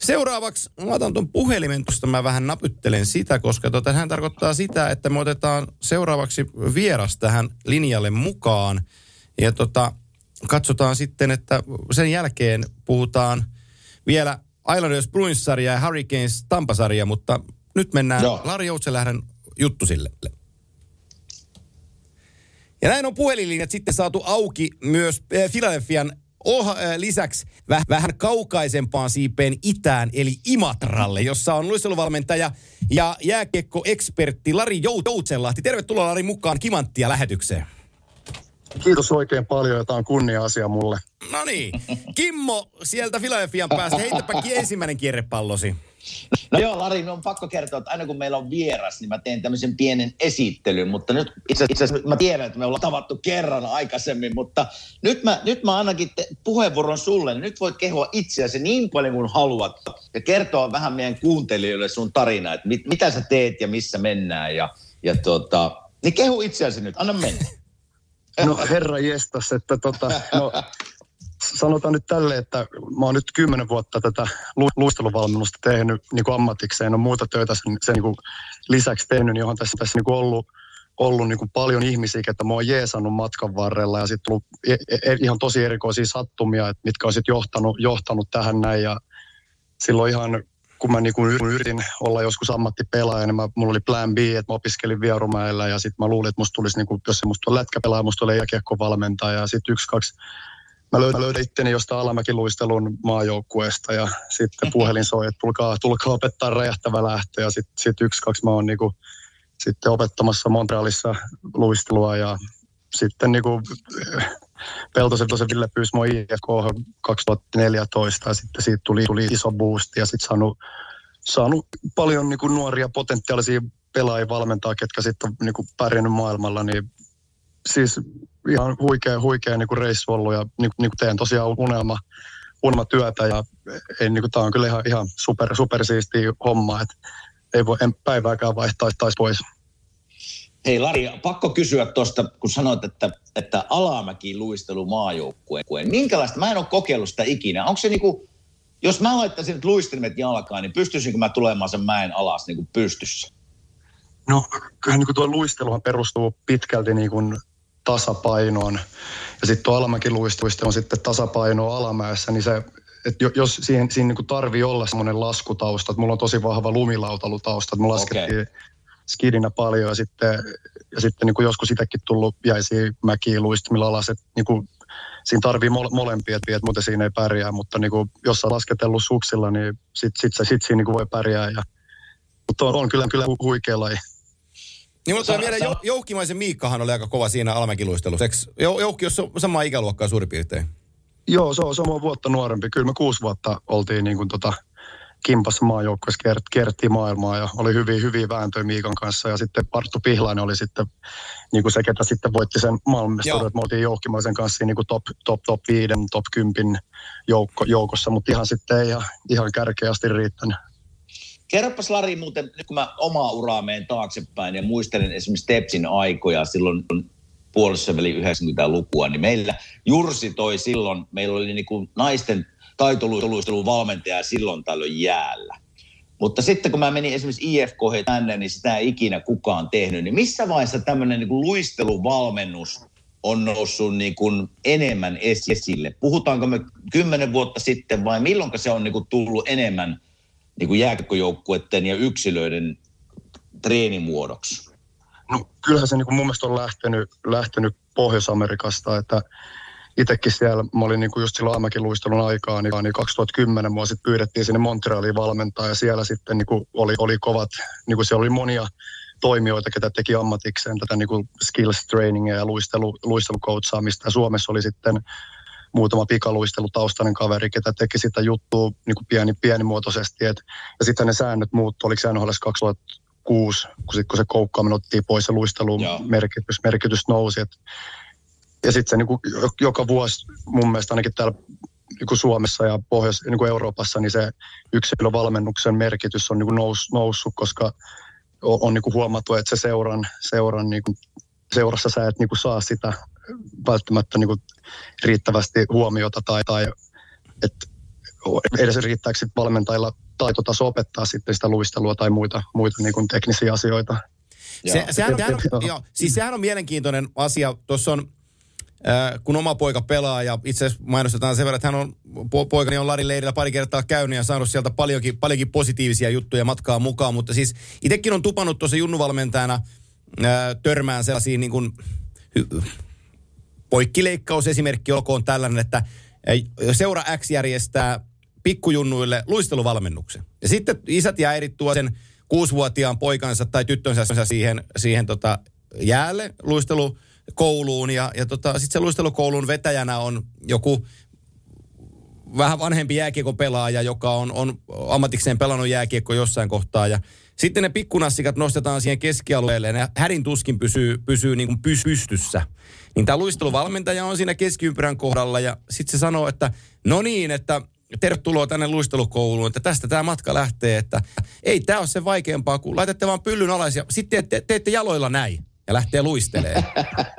Seuraavaksi mä otan tuon puhelimen, tuosta mä vähän napyttelen sitä, koska tota, hän tarkoittaa sitä, että me otetaan seuraavaksi vieras tähän linjalle mukaan. Ja tota, katsotaan sitten, että sen jälkeen puhutaan vielä Islanders Bruins-sarja ja Hurricanes Tampasarja, mutta nyt mennään Joo. Lari Joutsenlähden juttusille. Ja näin on puhelinlinjat sitten saatu auki myös äh, Philadelphian oha, äh, lisäksi väh, vähän kaukaisempaan siipeen itään, eli Imatralle, jossa on luisteluvalmentaja ja jääkiekko-ekspertti Lari Jou- Joutsenlahti. Tervetuloa Lari mukaan Kimanttia lähetykseen. Kiitos oikein paljon ja tämä on kunnia-asia mulle. No niin, Kimmo sieltä Philadelphian päästä, heitäpä ensimmäinen kierrepallosi. No joo, Lari, minun on pakko kertoa, että aina kun meillä on vieras, niin mä teen tämmöisen pienen esittelyn, mutta nyt itse, itse asiassa mä tiedän, että me ollaan tavattu kerran aikaisemmin, mutta nyt mä, nyt mä ainakin te, puheenvuoron sulle, niin nyt voit kehua itseäsi niin paljon kuin haluat ja kertoa vähän meidän kuuntelijoille sun tarina, että mit, mitä sä teet ja missä mennään ja, ja tota, niin kehu itseäsi nyt, anna mennä. No herra jestas, että tota, no, sanotaan nyt tälle, että mä oon nyt kymmenen vuotta tätä lu- luisteluvalmennusta tehnyt niin kuin ammatikseen, on muuta töitä sen, sen niin kuin lisäksi tehnyt, niin on tässä, tässä niin kuin ollut, ollut niin kuin paljon ihmisiä, että mä oon jeesannut matkan varrella ja sitten tullut e- e- ihan tosi erikoisia sattumia, että mitkä on sitten johtanut, johtanut tähän näin ja silloin ihan kun mä niinku yritin olla joskus ammattipelaaja, niin mä, mulla oli plan B, että mä opiskelin Vierumäellä ja sitten mä luulin, että musta tulisi, niinku, jos se musta on lätkäpelaaja, musta tulee jääkiekkovalmentaja ja sitten yksi, kaksi Mä löydän, löydän itteni jostain Alamäki-luistelun maajoukkueesta ja sitten puhelin soi, että tulkaa, tulkaa opettaa räjähtävä lähtö. Ja sitten sit yksi, kaksi mä oon niinku, sitten opettamassa Montrealissa luistelua ja sitten niinku, Peltosen tosi Ville pyysi mua IFK 2014 ja sitten siitä tuli, tuli iso boost ja sitten saanut, saanut paljon niinku nuoria potentiaalisia pelaajia valmentaa, ketkä sitten on niinku pärjännyt maailmalla, niin siis ihan huikea, huikea niinku reissu ollut ja niinku, niinku teen tosiaan unelma, unelmatyötä ja ei, niinku, tämä on kyllä ihan, ihan super, super homma, että ei voi en päivääkään vaihtaa taisi pois. Hei Lari, pakko kysyä tuosta, kun sanoit, että, että Alamäki luistelu maajoukkueen. Minkälaista? Mä en ole kokeillut sitä ikinä. Onko se niinku, jos mä laittaisin nyt luistelimet jalkaan, niin pystyisinkö mä tulemaan sen mäen alas niin kuin pystyssä? No kyllähän niin tuo luisteluhan perustuu pitkälti niin kuin tasapainoon. Ja sitten tuo alamäki luistelu on sitten tasapainoa alamäessä, niin se, että jo- jos siihen, siinä niin tarvii olla semmoinen laskutausta, että mulla on tosi vahva lumilautalutausta, että me laskettiin okay. Skidinä paljon ja sitten, ja sitten niin kuin joskus itsekin tullut jäisiä mäkiä luistimilla alas, että niin kuin, siinä tarvii mole, molempia, että muuten siinä ei pärjää, mutta niin kuin, jos on lasketellut suksilla, niin sitten sit, sit siinä niin kuin voi pärjää. Ja, mutta on, on kyllä, kyllä hu- huikea laji. Niin Sa- vielä, Jou- Joukkimaisen Miikkahan oli aika kova siinä Alamäkiluistelussa. Eikö Jou- Joukki, jos on samaa ikäluokkaa suurin piirtein? Joo, se on sama vuotta nuorempi. Kyllä me kuusi vuotta oltiin niin kuin tota, kimpas maajoukkueessa kert, kertti maailmaa ja oli hyvin, hyvin vääntöjä Miikan kanssa. Ja sitten Arttu Pihlainen oli sitten niin kuin se, ketä sitten voitti sen maailmanmestaruuden. Me oltiin Joukkimaisen kanssa niin kuin top, top, top 5, top 10 joukko, joukossa, mutta ihan sitten ei ihan, ihan kärkeästi riittänyt. Kerropas Lari muuten, nyt kun mä omaa uraa menen taaksepäin ja muistelen esimerkiksi Tepsin aikoja silloin puolessa väli 90-lukua, niin meillä Jursi toi silloin, meillä oli niin kuin naisten taitoluistelun valmentaja silloin tällöin jäällä. Mutta sitten kun mä menin esimerkiksi IFK tänne, niin sitä ei ikinä kukaan tehnyt. Niin missä vaiheessa tämmöinen niin luisteluvalmennus on noussut niin kuin enemmän esille? Puhutaanko me kymmenen vuotta sitten vai milloin se on niin kuin tullut enemmän niin kuin ja yksilöiden treenimuodoksi? No kyllähän se niin kuin mun mielestä on lähtenyt, lähtenyt Pohjois-Amerikasta, että itsekin siellä, mä olin niin kuin just silloin luistelun aikaa, niin, niin 2010 mua sitten pyydettiin sinne Montrealiin valmentaa ja siellä sitten niin kuin oli, oli kovat, niin kuin siellä oli monia toimijoita, ketä teki ammatikseen tätä niin kuin skills trainingia ja luistelu, luistelukoutsaamista. Suomessa oli sitten muutama pikaluistelutaustainen kaveri, ketä teki sitä juttua niin kuin pieni, pienimuotoisesti. Et, ja sitten ne säännöt muuttu, oliko NHL 2006, kun, sit, kun se koukkaaminen otettiin pois ja luistelun merkitys, merkitys nousi. Et, ja sitten se niin kuin, joka vuosi mun mielestä ainakin täällä niin kuin Suomessa ja Pohjois, niin kuin Euroopassa, niin se yksilövalmennuksen merkitys on niin kuin nous, noussut, koska on, on niin kuin huomattu, että se seuran, seuran niin kuin, seurassa sä et niin kuin saa sitä välttämättä niin kuin riittävästi huomiota tai, tai että edes riittääkö valmentajilla taitotaso opettaa sitten sitä luistelua tai muita, muita niin kuin teknisiä asioita. Se, sehän, on, sehän, on, joo, siis sehän on mielenkiintoinen asia. Tuossa on kun oma poika pelaa ja itse asiassa mainostetaan sen verran, että hän on, po- poikani on Larin leirillä pari kertaa käynyt ja saanut sieltä paljonkin, paljonkin positiivisia juttuja matkaa mukaan, mutta siis itsekin on tupannut tuossa junnuvalmentajana äh, törmään sellaisiin niin kuin, hy, poikkileikkaus esimerkki olkoon tällainen, että äh, seura X järjestää pikkujunnuille luisteluvalmennuksen. Ja sitten isät ja äidit tuo sen kuusivuotiaan poikansa tai tyttönsä siihen, siihen tota jäälle luistelu kouluun ja, ja tota, sitten se luistelukoulun vetäjänä on joku vähän vanhempi jääkiekko pelaaja, joka on, on ammatikseen pelannut jääkiekko jossain kohtaa ja sitten ne pikkunassikat nostetaan siihen keskialueelle ja hädin tuskin pysyy, pysyy niin kuin pystyssä. Niin tämä luisteluvalmentaja on siinä keskiympyrän kohdalla ja sitten se sanoo, että no niin, että tervetuloa tänne luistelukouluun, että tästä tämä matka lähtee, että ei tämä ole se vaikeampaa, kun laitatte vaan pyllyn alas ja sitten te, te, teette jaloilla näin ja lähtee luistelemaan.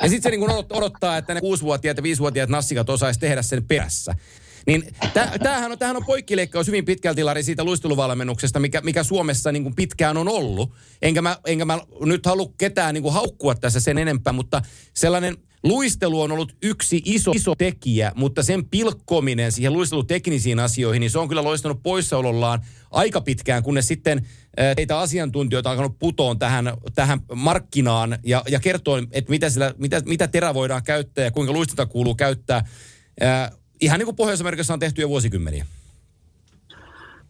Ja sitten se niin odottaa, että ne kuusivuotiaat ja viisivuotiaat nassikat osaisi tehdä sen perässä. Niin tämähän on, tämähän on poikkileikkaus hyvin pitkälti, Lari, siitä luisteluvalmennuksesta, mikä, mikä Suomessa niin kuin pitkään on ollut. Enkä mä, enkä mä nyt halua ketään niin kuin haukkua tässä sen enempää, mutta sellainen luistelu on ollut yksi iso, iso tekijä, mutta sen pilkkominen siihen luisteluteknisiin asioihin, niin se on kyllä loistanut poissaolollaan aika pitkään, kunnes sitten teitä asiantuntijoita on alkanut putoon tähän, tähän markkinaan ja, ja kertoo, että mitä, sillä, mitä, mitä terä voidaan käyttää ja kuinka luistetta kuuluu käyttää. Äh, ihan niin kuin Pohjois-Amerikassa on tehty jo vuosikymmeniä.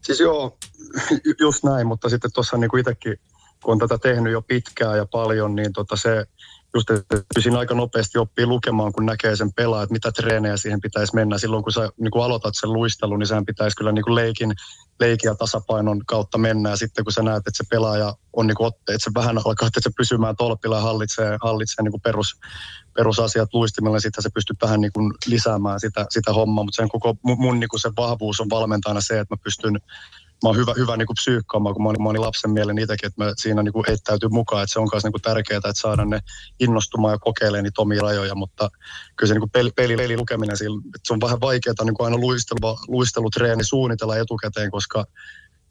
Siis joo, just näin, mutta sitten tuossa niin kuin itsekin, kun on tätä tehnyt jo pitkään ja paljon, niin tota se just, että siinä aika nopeasti oppii lukemaan, kun näkee sen pelaa, että mitä treenejä siihen pitäisi mennä. Silloin kun sä niin kun aloitat sen luistelun, niin sehän pitäisi kyllä niin leikin, leikin ja tasapainon kautta mennä. Ja sitten kun sä näet, että se pelaaja on, niin kuin, että se vähän alkaa, että se pysymään tolpilla ja hallitsee, hallitsee niin perus, perusasiat luistimella, niin sitten se pystyy vähän niin lisäämään sitä, sitä hommaa. Mutta sen koko mun niin se vahvuus on valmentajana se, että mä pystyn mä oon hyvä, hyvä niin kuin psyykkaamaan, kun mä oon, mä oon lapsen mielen itsekin, että mä siinä niin kuin heittäytyy mukaan, että se on myös niin tärkeää, että saadaan ne innostumaan ja kokeilemaan niitä omia rajoja, mutta kyllä se niin peli, peli, peli lukeminen, että se on vähän vaikeaa niin aina luistelu, luistelutreeni suunnitella etukäteen, koska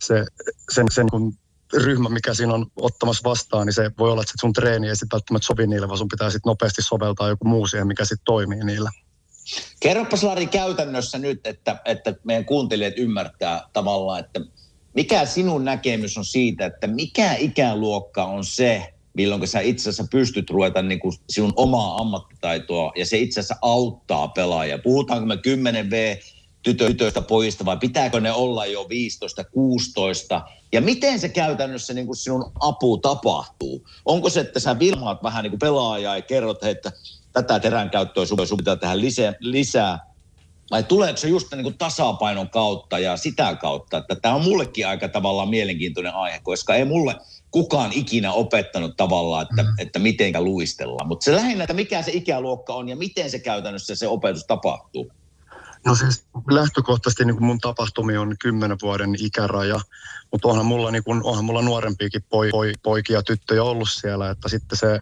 se, sen, sen kun ryhmä, mikä siinä on ottamassa vastaan, niin se voi olla, että sun treeni ei sitten välttämättä sovi niille, vaan sun pitää sitten nopeasti soveltaa joku muu siihen, mikä sitten toimii niillä. Kerropas Lari käytännössä nyt, että, että meidän kuuntelijat ymmärtää tavallaan, että mikä sinun näkemys on siitä, että mikä ikäluokka on se, milloin sä itse asiassa pystyt ruveta niin kuin sinun omaa ammattitaitoa ja se itse asiassa auttaa pelaajia? Puhutaanko me 10V tytöistä pojista vai pitääkö ne olla jo 15, 16? Ja miten se käytännössä niin kuin sinun apu tapahtuu? Onko se, että sä vilmaat vähän niin kuin pelaajaa ja kerrot, että tätä terän käyttöä sun pitää tehdä lisää, lisää vai tuleeko se just niin kuin tasapainon kautta ja sitä kautta, että tämä on mullekin aika tavallaan mielenkiintoinen aihe, koska ei mulle kukaan ikinä opettanut tavallaan, että, mm. että mitenkä luistellaan. Mutta se lähinnä, että mikä se ikäluokka on ja miten se käytännössä se opetus tapahtuu. No siis lähtökohtaisesti niin mun tapahtumi on 10 vuoden ikäraja, mutta onhan mulla, niin kun, onhan mulla nuorempiakin poi, poi, poikia tyttöjä ollut siellä, että sitten se,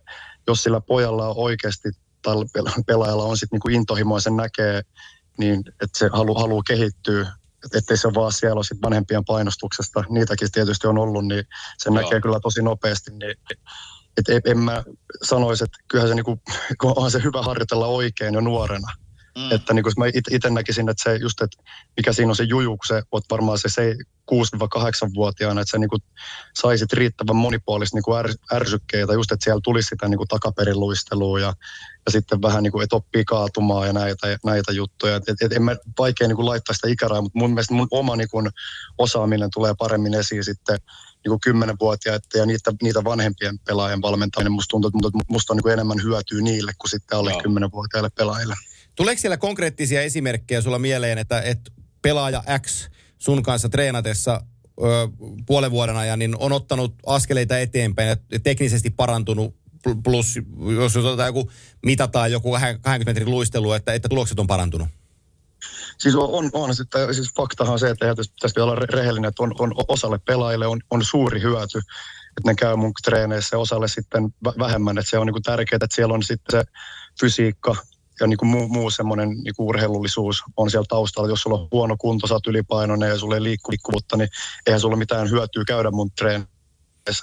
jos sillä pojalla on oikeasti tällä pelaajalla on sitten niin intohimoa sen näkee, niin että se halu, haluaa kehittyä, että ettei se vaan siellä ole sit vanhempien painostuksesta, niitäkin tietysti on ollut, niin se näkee kyllä tosi nopeasti, niin että en mä sanoisi, että kyllähän se, niin kuin, onhan se hyvä harjoitella oikein jo nuorena. Mm. Että niin kuin mä itse näkisin, että se just, että mikä siinä on se juju, kun se oot varmaan se, se 6-8-vuotiaana, että sä niin kuin saisit riittävän monipuolista niin kuin är, ärsykkeitä, just että siellä tulisi sitä niin kuin takaperin luistelua ja, ja sitten vähän niin kuin, että oppii kaatumaan ja näitä, näitä juttuja. Et, et, et en mä vaikea niin kuin laittaa sitä ikärajaa, mutta mun mielestä mun oma niin kuin osaaminen tulee paremmin esiin sitten niin kuin kymmenenvuotiaiden ja niitä, niitä vanhempien pelaajien valmentaminen. Musta tuntuu, että musta on niin kuin enemmän hyötyä niille kuin sitten alle kymmenenvuotiaille pelaajille. Tuleeko siellä konkreettisia esimerkkejä sulla mieleen, että, että pelaaja X sun kanssa treenatessa ö, puolen vuoden ajan, niin on ottanut askeleita eteenpäin ja teknisesti parantunut plus, jos otetaan joku, mitataan joku 20 metrin luistelu, että, että tulokset on parantunut? Siis on, on, on sitten, siis faktahan on se, että tästä olla rehellinen, että on, on osalle pelaajille on, on suuri hyöty, että ne käy mun treeneissä osalle sitten vähemmän, että se on niin tärkeää, että siellä on sitten se fysiikka, ja niin kuin muu, muu semmoinen niin kuin urheilullisuus on siellä taustalla. Jos sulla on huono kunto, sä oot ylipainoinen ja sulla ei liikkuvuutta, niin eihän sulla mitään hyötyä käydä mun treen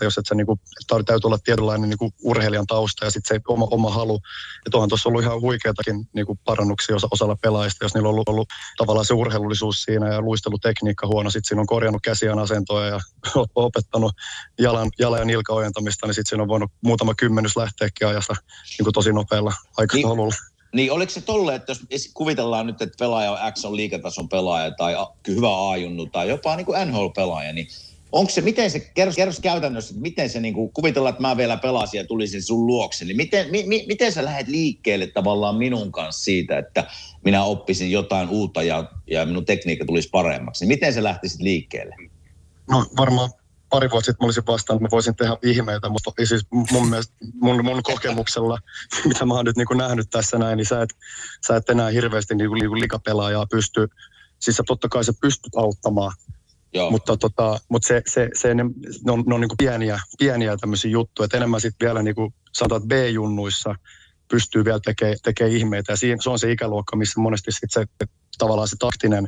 jos et sä niinku, täytyy olla tietynlainen niinku urheilijan tausta ja sitten se oma, oma halu. Että onhan tuossa ollut ihan huikeatakin niinku parannuksia osa, osalla pelaajista, jos niillä on ollut, ollut tavallaan se urheilullisuus siinä ja luistelutekniikka huono. Sitten siinä on korjannut käsiään asentoja ja opettanut jalan, jalan ja nilkaojentamista, niin sitten siinä on voinut muutama kymmenys lähteäkin ajasta niinku tosi nopealla aikataululla. Niin niin oliko se tolle, että jos kuvitellaan nyt, että pelaaja X on liikatason pelaaja tai hyvä ajunnu tai jopa niin kuin NHL-pelaaja, niin onko se, miten se, kerros, kerros käytännössä, että miten se niin kuin, kuvitellaan, että mä vielä pelasin ja tulisin sun luokse, niin miten, mi, mi, miten sä lähdet liikkeelle tavallaan minun kanssa siitä, että minä oppisin jotain uutta ja, ja minun tekniikka tulisi paremmaksi, niin miten sä lähtisit liikkeelle? No varmaan pari vuotta sitten mä olisin vastannut, että mä voisin tehdä ihmeitä, mutta siis mun, mielestä, mun, mun kokemuksella, mitä mä oon nyt niin kuin nähnyt tässä näin, niin sä et, sä et enää hirveästi niin kuin, niin kuin likapelaajaa pysty, siis sä totta kai sä pystyt auttamaan, Joo. Mutta, tota, mutta se, se, se, ne, ne on, ne on niin kuin pieniä, pieniä tämmöisiä juttuja, että enemmän sitten vielä niin kuin sanotaan, B-junnuissa pystyy vielä tekemään tekee ihmeitä. Ja siinä, se on se ikäluokka, missä monesti sitten se tavallaan se taktinen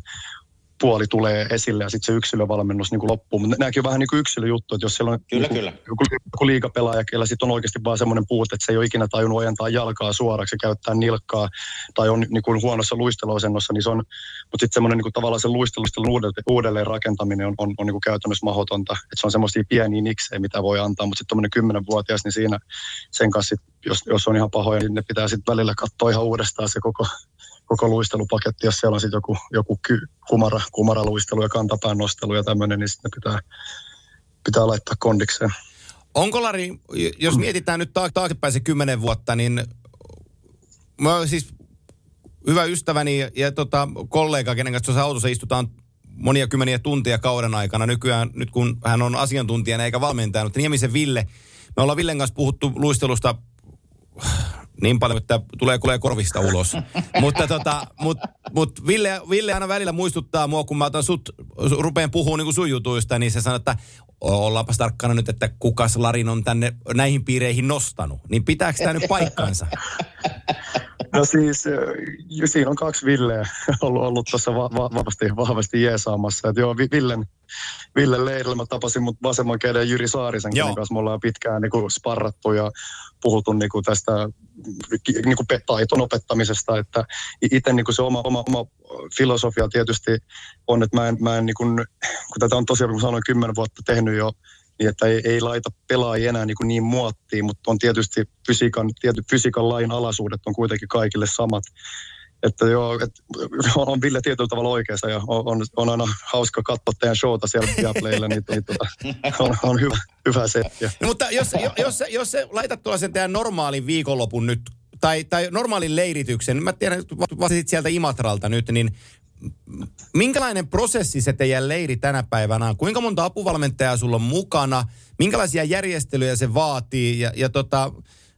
puoli tulee esille ja sitten se yksilövalmennus niin kuin loppuu. Mutta nämäkin on vähän niin kuin yksilöjuttu, että jos siellä on kyllä, niin kuin, kyllä. Joku, joku liikapelaaja, kellä sitten on oikeasti vaan semmoinen puute, että se ei ole ikinä tajunnut ojentaa jalkaa suoraksi ja käyttää nilkkaa tai on niin kuin huonossa luisteluasennossa, niin se on, mutta sitten semmoinen niin kuin tavallaan se luistelun uudelleen, uudelleen rakentaminen on, on, on niin kuin käytännössä mahdotonta. Että se on semmoisia pieniä niksejä, mitä voi antaa, mutta sitten tuommoinen kymmenenvuotias, niin siinä sen kanssa, sit, jos, jos on ihan pahoja, niin ne pitää sitten välillä katsoa ihan uudestaan se koko koko luistelupaketti, jos siellä on sitten joku, joku ky, kumara, kumaraluistelu ja kantapään nostelu ja tämmöinen, niin sitten pitää, pitää laittaa kondikseen. Onko Lari, jos mietitään nyt taaksepäin se kymmenen vuotta, niin mä siis hyvä ystäväni ja, ja tota, kollega, kenen kanssa tuossa autossa istutaan monia kymmeniä tuntia kauden aikana. Nykyään, nyt kun hän on asiantuntijana eikä valmentaja, mutta Niemisen Ville, me ollaan Villen kanssa puhuttu luistelusta niin paljon, että tulee kuulee korvista ulos. mutta tota, mut, mut Ville, Ville aina välillä muistuttaa mua, kun mä otan sut, rupeen puhumaan niin sun jutuista, niin se sanoo, että ollaanpas tarkkana nyt, että kukas Larin on tänne näihin piireihin nostanut. Niin pitääkö tämä nyt paikkansa? No siis, siinä on kaksi Villeä ollut, ollut tuossa va- va- vahvasti, vahvasti jeesaamassa. Et joo, Villen, Ville Leirillä mä tapasin mut vasemman käden Jyri Saarisen, kanssa me ollaan pitkään niin kuin sparrattu ja puhuttu niin kuin tästä niin kuin taiton opettamisesta, että itse niin kuin se oma, oma, oma filosofia tietysti on, että mä en, mä en niin kuin, kun tätä on tosiaan, kun sanoin, kymmenen vuotta tehnyt jo, niin että ei, ei laita pelaajia enää niin, kuin niin muottiin, mutta on tietysti fysiikan, tiety, fysiikan lain alaisuudet on kuitenkin kaikille samat. Että joo, et, on Ville tietyllä tavalla oikeassa ja on, on, aina hauska katsoa teidän showta siellä Viaplaylla, niin, niin tota, on, on hyvä, hyvä setti. No, mutta jos, jos, jos, jos se laitat tuollaisen teidän normaalin viikonlopun nyt tai, tai normaalin leirityksen, mä tiedän, vastasit sieltä Imatralta nyt, niin minkälainen prosessi se teidän leiri tänä päivänä on? Kuinka monta apuvalmentajaa sulla on mukana? Minkälaisia järjestelyjä se vaatii? Ja, ja tota,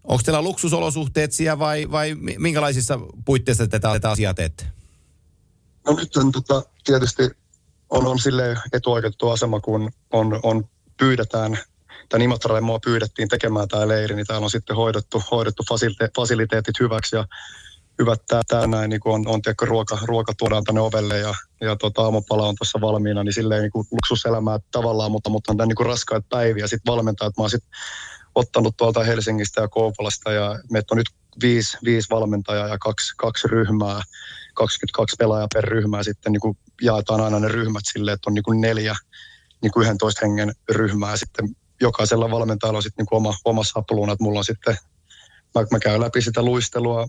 onko teillä luksusolosuhteet siellä vai, vai minkälaisissa puitteissa te tätä asiaa teette? No nyt on, tota, tietysti on, on sille etuoikeutettu asema, kun on, on pyydetään tämän Imatralle mua pyydettiin tekemään tämä leiri, niin täällä on sitten hoidettu, hoidettu fasilite, fasiliteetit hyväksi ja hyvät tää, tää näin, niin on, on tiedätkö, ruoka, ruoka tuodaan tänne ovelle ja, ja tota, aamupala on tuossa valmiina, niin silleen niin kuin luksuselämää tavallaan, mutta, mutta on tämän niin raskaat päiviä. Sitten valmentajat mä oon sitten ottanut tuolta Helsingistä ja Kouvolasta ja meitä on nyt viisi, viisi valmentajaa ja kaksi, kaksi ryhmää, 22 pelaajaa per ryhmää. Sitten niin kuin jaetaan aina ne ryhmät silleen, että on niin kuin neljä niin kuin 11 hengen ryhmää. Sitten jokaisella valmentajalla on sitten niin kuin oma, oma sapluuna, että mulla on sitten, mä, mä käyn läpi sitä luistelua,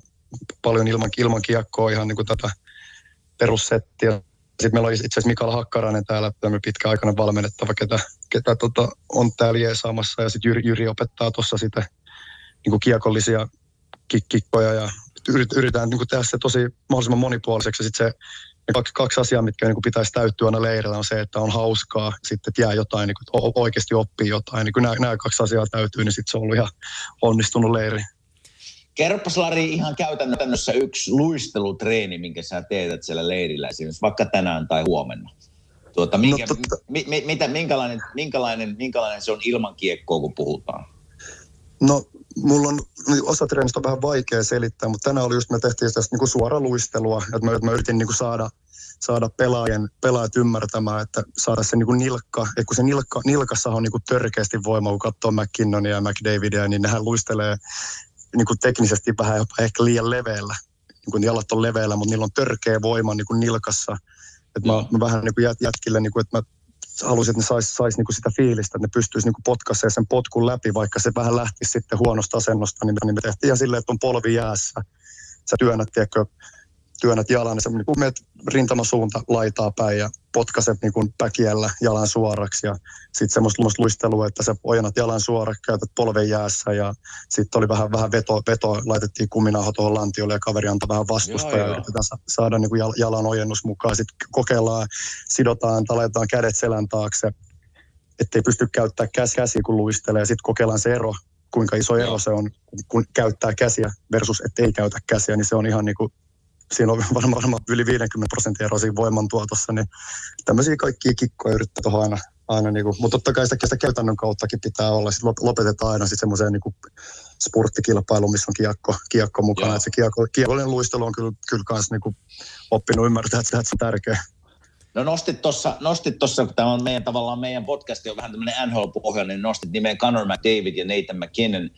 paljon ilman, ilman kiekkoa, ihan niin kuin tätä perussettiä. Sitten meillä on itse asiassa Mikael Hakkarainen täällä, tämmöinen pitkäaikainen valmennettava, ketä, ketä tota, on täällä jeesaamassa. Ja sitten Jyri, Jyri opettaa tuossa sitten niin kuin kiekollisia kikkoja ja yritetään niin kuin tehdä se tosi mahdollisimman monipuoliseksi. Sitten se kaksi, kaksi asiaa, mitkä niin kuin pitäisi täyttyä aina leirillä, on se, että on hauskaa, sitten että jää jotain, niin kuin, oikeasti oppii jotain. Niin kun nämä, nämä kaksi asiaa täytyy, niin sitten se on ollut ihan onnistunut leiri. Kerropas Lari ihan käytännössä yksi luistelutreeni, minkä sä teet siellä leirillä esimerkiksi vaikka tänään tai huomenna. Tuota, minkä, no, totta. mi, mi, mitä, minkälainen, minkälainen, minkälainen se on ilman kiekkoa, kun puhutaan? No mulla on osa treenistä on vähän vaikea selittää, mutta tänään oli just, me tehtiin tästä niin suora luistelua, että mä, mä yritin niin kuin saada, saada pelaajien, pelaajat ymmärtämään, että saada se niin kuin nilkka, että kun se nilkka, nilkassa on niin kuin törkeästi voima, kun katsoo McKinnonia ja McDavidia, niin nehän luistelee niin kuin teknisesti vähän jopa ehkä liian leveällä. Niin kuin jalat on leveällä, mutta niillä on törkeä voima niin kuin nilkassa. Että mä, mä vähän niin kuin jätkille, niin kuin, että mä halusin, että ne sais, sais niinku sitä fiilistä, että ne pystyisi niinku potkaisemaan sen potkun läpi, vaikka se vähän lähti sitten huonosta asennosta, niin, niin me tehtiin ihan silleen, että on polvi jäässä. Sä työnnät, tiedätkö, työnnät jalan, niin sä niin menet rintamasuunta laitaa päin ja potkaset niin päkiällä jalan suoraksi ja sitten semmoista, luistelua, että sä ojennat jalan suoraksi, käytät polven jäässä ja sitten oli vähän, vähän veto, veto, laitettiin kuminaho tuohon lantiolle ja kaveri antoi vähän vastusta joo, ja joo. yritetään saada niin kuin jalan ojennus mukaan. Sitten kokeillaan, sidotaan, laitetaan kädet selän taakse, ettei pysty käyttämään käsi, käsi kun luistelee. Sitten kokeillaan se ero, kuinka iso ero se on, kun käyttää käsiä versus ettei käytä käsiä, niin se on ihan niin kuin siinä on varmaan, varmaan yli 50 prosenttia ero siinä voimantuotossa, niin tämmöisiä kaikkia kikkoja yrittää tuohon aina, aina niin kuin, mutta totta kai sitä, sitä käytännön kauttakin pitää olla. Sitten lopetetaan aina sitten semmoiseen niin spurttikilpailuun, missä on kiekko, kiekko mukana. Että se kiekko, kiekollinen luistelu on kyllä, kyllä kans niin kuin oppinut ymmärtää, että se on tärkeä. No nostit tuossa, nostit tossa, kun tämä on meidän tavallaan meidän podcast on vähän tämmöinen NHL-pohjainen, niin nostit nimeen Conor McDavid ja Nathan McKinnon.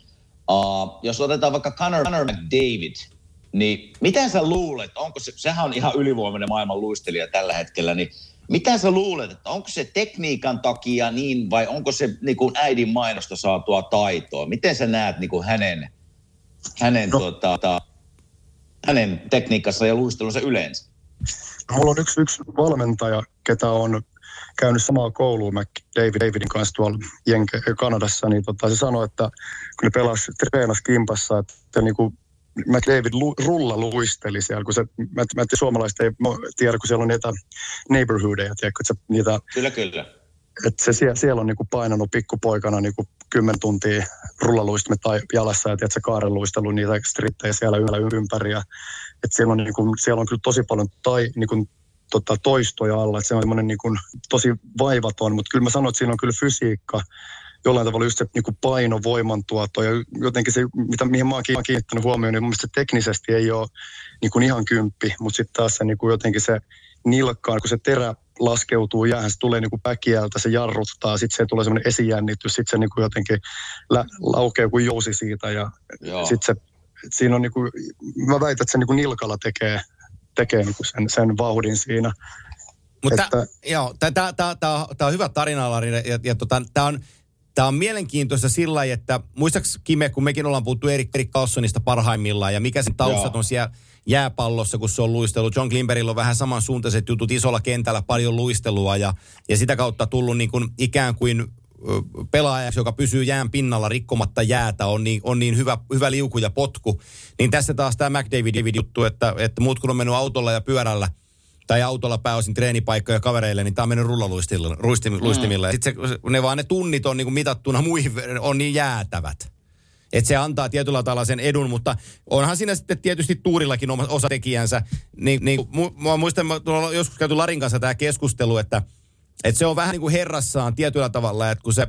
Uh, jos otetaan vaikka Conor, Conor McDavid, niin mitä sä luulet, onko se, sehän on ihan ylivoimainen maailman luistelija tällä hetkellä, niin mitä sä luulet, että onko se tekniikan takia niin vai onko se niin kuin äidin mainosta saatua taitoa? Miten sä näet niin kuin hänen, hänen, no. tuota, hänen tekniikassa ja luistelunsa yleensä? No, mulla on yksi, yksi valmentaja, ketä on käynyt samaa koulua David Davidin kanssa tuolla Jenke, Kanadassa, niin tota, se sanoi, että kun ne pelasi, treenasi kimpassa, että niin kuin McDavid lu, rulla luisteli siellä, kun se, mä, mä suomalaiset ei tiedä, kun siellä on niitä neighborhoodeja, tiedätkö, että se, niitä, Kyllä, kyllä. Että se siellä, siellä on niinku painanut pikkupoikana niinku kymmen tuntia rullaluistimet tai jalassa ja tiedätkö, kaareluistelu niitä strittejä siellä ympäri. Ja, että siellä, on, niinku, siellä on kyllä tosi paljon tai, niinku, tota, toistoja alla, että se on semmoinen niinku, tosi vaivaton, mutta kyllä mä sanon, että siinä on kyllä fysiikka jollain tavalla just se niin kuin paino, voimantuotto ja jotenkin se, mitä, mihin mä oon kiinnittänyt huomioon, niin mun mielestä teknisesti ei ole niin kuin ihan kymppi, mutta sitten taas se niin kuin jotenkin se nilkkaan, kun se terä laskeutuu jäähän, se tulee niin kuin päkiältä, se jarruttaa, sitten se tulee semmoinen esijännitys, sitten se niin kuin jotenkin lä- laukee kuin jousi siitä ja sitten se, siinä on niin kuin, mä väitän, että se niin kuin nilkalla tekee, tekee niin kuin sen, sen vauhdin siinä. Mutta että, joo, tämä on hyvä tarina, Lari, ja, ja tota, tämä on, Tämä on mielenkiintoista sillä lailla, että muistaaks Kime, kun mekin ollaan puhuttu Erik, Erik Carlsonista parhaimmillaan ja mikä sen taustat on siellä jääpallossa, kun se on luistellut. John Klimberillä on vähän samansuuntaiset jutut isolla kentällä, paljon luistelua ja, ja sitä kautta tullut niin kuin ikään kuin pelaajaksi, joka pysyy jään pinnalla rikkomatta jäätä, on niin, on niin hyvä, hyvä liuku ja potku. Niin tässä taas tämä McDavid juttu, että, että muut kun on mennyt autolla ja pyörällä tai autolla pääosin treenipaikkoja kavereille, niin tämä on mennyt rullaluistimilla. Mm. Sitten ne vaan ne tunnit on niin kuin mitattuna muihin, on niin jäätävät. Että se antaa tietyllä tavalla sen edun, mutta onhan siinä sitten tietysti tuurillakin osa tekijänsä. Niin, niin, mä muistan, mä joskus käyty Larin kanssa tämä keskustelu, että, että se on vähän niin kuin herrassaan tietyllä tavalla, että kun se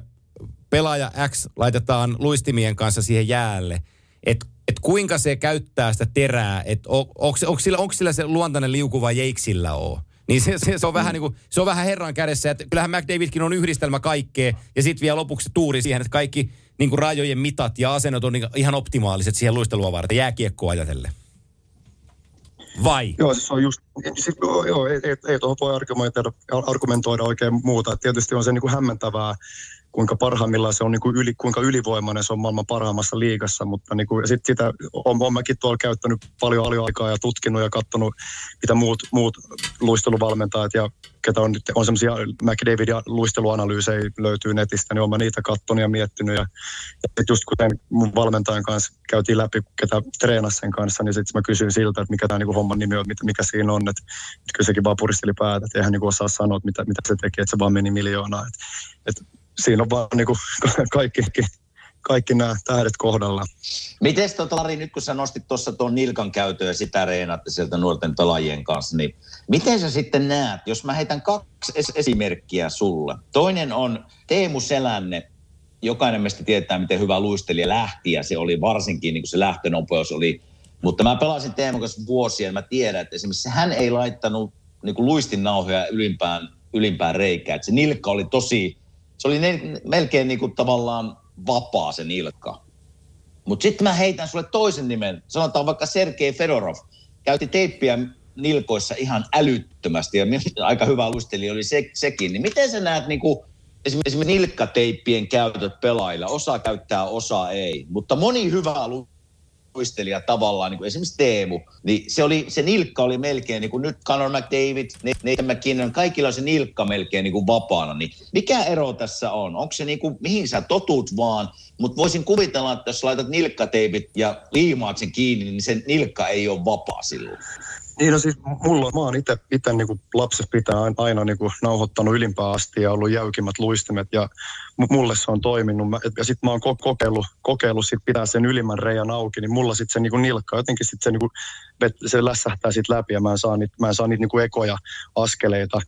pelaaja X laitetaan luistimien kanssa siihen jäälle, että et kuinka se käyttää sitä terää, että on, onko, onko, sillä, onko sillä se luontainen liuku vai sillä ole. Niin se, se, se, on vähän niin kuin, se on vähän herran kädessä. Että kyllähän McDavidkin on yhdistelmä kaikkea. Ja sitten vielä lopuksi tuuri siihen, että kaikki niin kuin rajojen mitat ja asennot on niin ihan optimaaliset siihen luistelua varten, jääkiekkoa ajatellen. Vai? Joo, se on just, sit, joo, ei, ei, ei tuohon voi argumentoida, argumentoida oikein muuta. Tietysti on se niin kuin hämmentävää, kuinka parhaimmillaan se on, niin kuin yli, kuinka ylivoimainen se on maailman parhaimmassa liigassa, mutta niin kuin, sit sitä on, on mäkin tuolla käyttänyt paljon, paljon aikaa ja tutkinut ja katsonut, mitä muut, muut luisteluvalmentajat ja ketä on on semmoisia McDavid ja luisteluanalyysejä löytyy netistä, niin olen niitä katsonut ja miettinyt. Ja, ja just kuten mun valmentajan kanssa käytiin läpi, ketä treenasi sen kanssa, niin sitten mä kysyin siltä, että mikä tämä niinku homman nimi on, mikä siinä on. Että, että kyllä sekin vaan puristeli päätä, että eihän niinku osaa sanoa, että mitä, mitä se teki, että se vaan meni miljoonaa. Että, että siinä on vaan niinku kaikki, kaikki nämä tähdet kohdalla. Miten tota, Lari, nyt kun sä nostit tuossa tuon nilkan käytön ja sitä reenatte sieltä nuorten pelaajien kanssa, niin miten sä sitten näet, jos mä heitän kaksi es- esimerkkiä sulle. Toinen on Teemu Selänne, jokainen meistä tietää, miten hyvä luistelija lähti ja se oli varsinkin, niin kuin se lähtönopeus oli. Mutta mä pelasin Teemu kanssa vuosia ja mä tiedän, että esimerkiksi hän ei laittanut niin kuin luistin nauhoja ylimpään, ylimpään reikään. Se nilkka oli tosi, se oli ne, melkein niin kuin tavallaan vapaa se nilkka. Mutta sitten mä heitän sulle toisen nimen. Sanotaan vaikka Sergei Fedorov. Käytti teippiä nilkoissa ihan älyttömästi ja aika hyvä luistelija oli se, sekin. Niin miten sä näet niin kuin, esimerkiksi nilkkateippien käytöt pelaajilla? Osa käyttää, osa ei. Mutta moni hyvä luistelija tavallaan, niin kuin esimerkiksi Teemu, niin se, oli, se nilkka oli melkein, niin kuin nyt Conor McDavid, Nathan McKinnon, kaikilla on se nilkka melkein niin kuin vapaana. Niin mikä ero tässä on? Onko se niin kuin, mihin sä totut vaan, mutta voisin kuvitella, että jos laitat nilkkateipit ja liimaat sen kiinni, niin se nilkka ei ole vapaa silloin. Niin no siis mulla, mä oon itse, itse niin lapsesta pitää aina niin kuin nauhoittanut ylimpään asti ja ollut jäykimmät luistimet ja mulle se on toiminut. Mä, ja sitten mä oon kokeillut, kokeillut sit pitää sen ylimmän reiän auki, niin mulla sitten se niin kuin nilkka, jotenkin sitten se, niin kuin, se lässähtää sitten läpi ja mä en saa niitä, mä en saa niitä niin kuin ekoja askeleita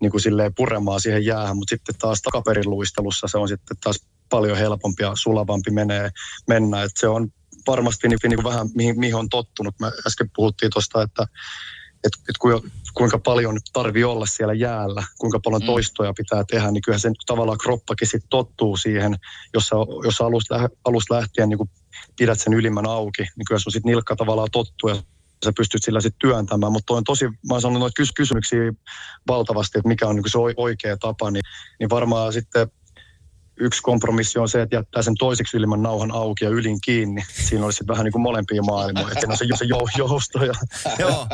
niin kuin silleen puremaan siihen jäähän, mutta sitten taas takaperin luistelussa se on sitten taas paljon helpompi ja sulavampi menee, mennä. Et se on varmasti niin, niin vähän mihin, mihin on tottunut. Me äsken puhuttiin tuosta, että, että, että kuinka paljon tarvii olla siellä jäällä, kuinka paljon mm. toistoja pitää tehdä, niin kyllähän sen tavallaan kroppakin sitten tottuu siihen, jos sä, jos sä alusta, alusta lähtien niin pidät sen ylimmän auki, niin kyllä sun sitten nilkka tavallaan tottuu ja sä pystyt sillä sitten työntämään. Mutta on tosi, mä oon sanonut noita kysymyksiä valtavasti, että mikä on niin se oikea tapa, niin, niin varmaan sitten yksi kompromissi on se, että jättää sen toiseksi ylimmän nauhan auki ja ylin kiinni. Siinä olisi vähän niin kuin molempia maailmoja, että on se, se jousto. Ja... Joo.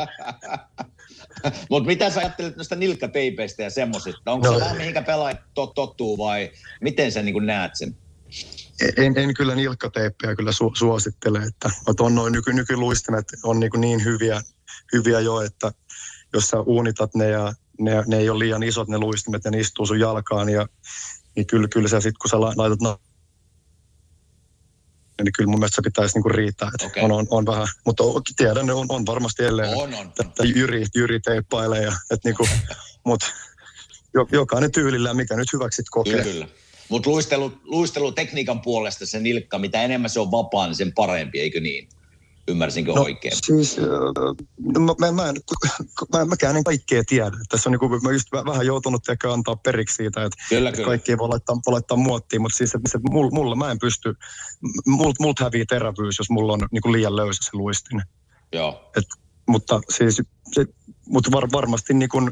Mutta mitä sä ajattelet noista nilkkateipeistä ja semmoisista? Onko no, se vähän mihinkä pelaajat tot, tottuu vai miten sä niin näet sen? En, en kyllä nilkkateippejä kyllä su, suosittele, että, että on noin nyky, nykyluistimet on niin, niin hyviä, hyviä jo, että jos sä uunitat ne ja ne, ne ei ole liian isot ne luistimet ja ne istuu sun jalkaan ja niin kyllä, kyllä se sitten kun sä laitat no, niin kyllä mun mielestä se pitäisi niinku riittää. Okay. on, on, on, vähän, mutta tiedän, on, on varmasti edelleen. On, on. Että Jyri, Jyri teippailee. Ja, että niinku, mutta jokainen tyylillä, mikä nyt hyväksit kokee. Kyllä, kyllä. Mutta luistelu, luistelutekniikan puolesta se nilkka, mitä enemmän se on vapaa, niin sen parempi, eikö niin? Ymmärsinkö no, oikein? Siis, no, mä, mä, mä, mä, mäkään en kaikkea tiedä. Tässä on niin kuin, mä just vähän joutunut ehkä antaa periksi siitä, että, kyllä, että kaikki ei voi laittaa, voi laittaa muottiin, mutta siis että, mulla, mulla mä en pysty, mult, mult hävii terävyys, jos mulla on niin kuin liian löysä se luistin. Joo. Et, mutta siis, se, mutta var, varmasti niin kuin,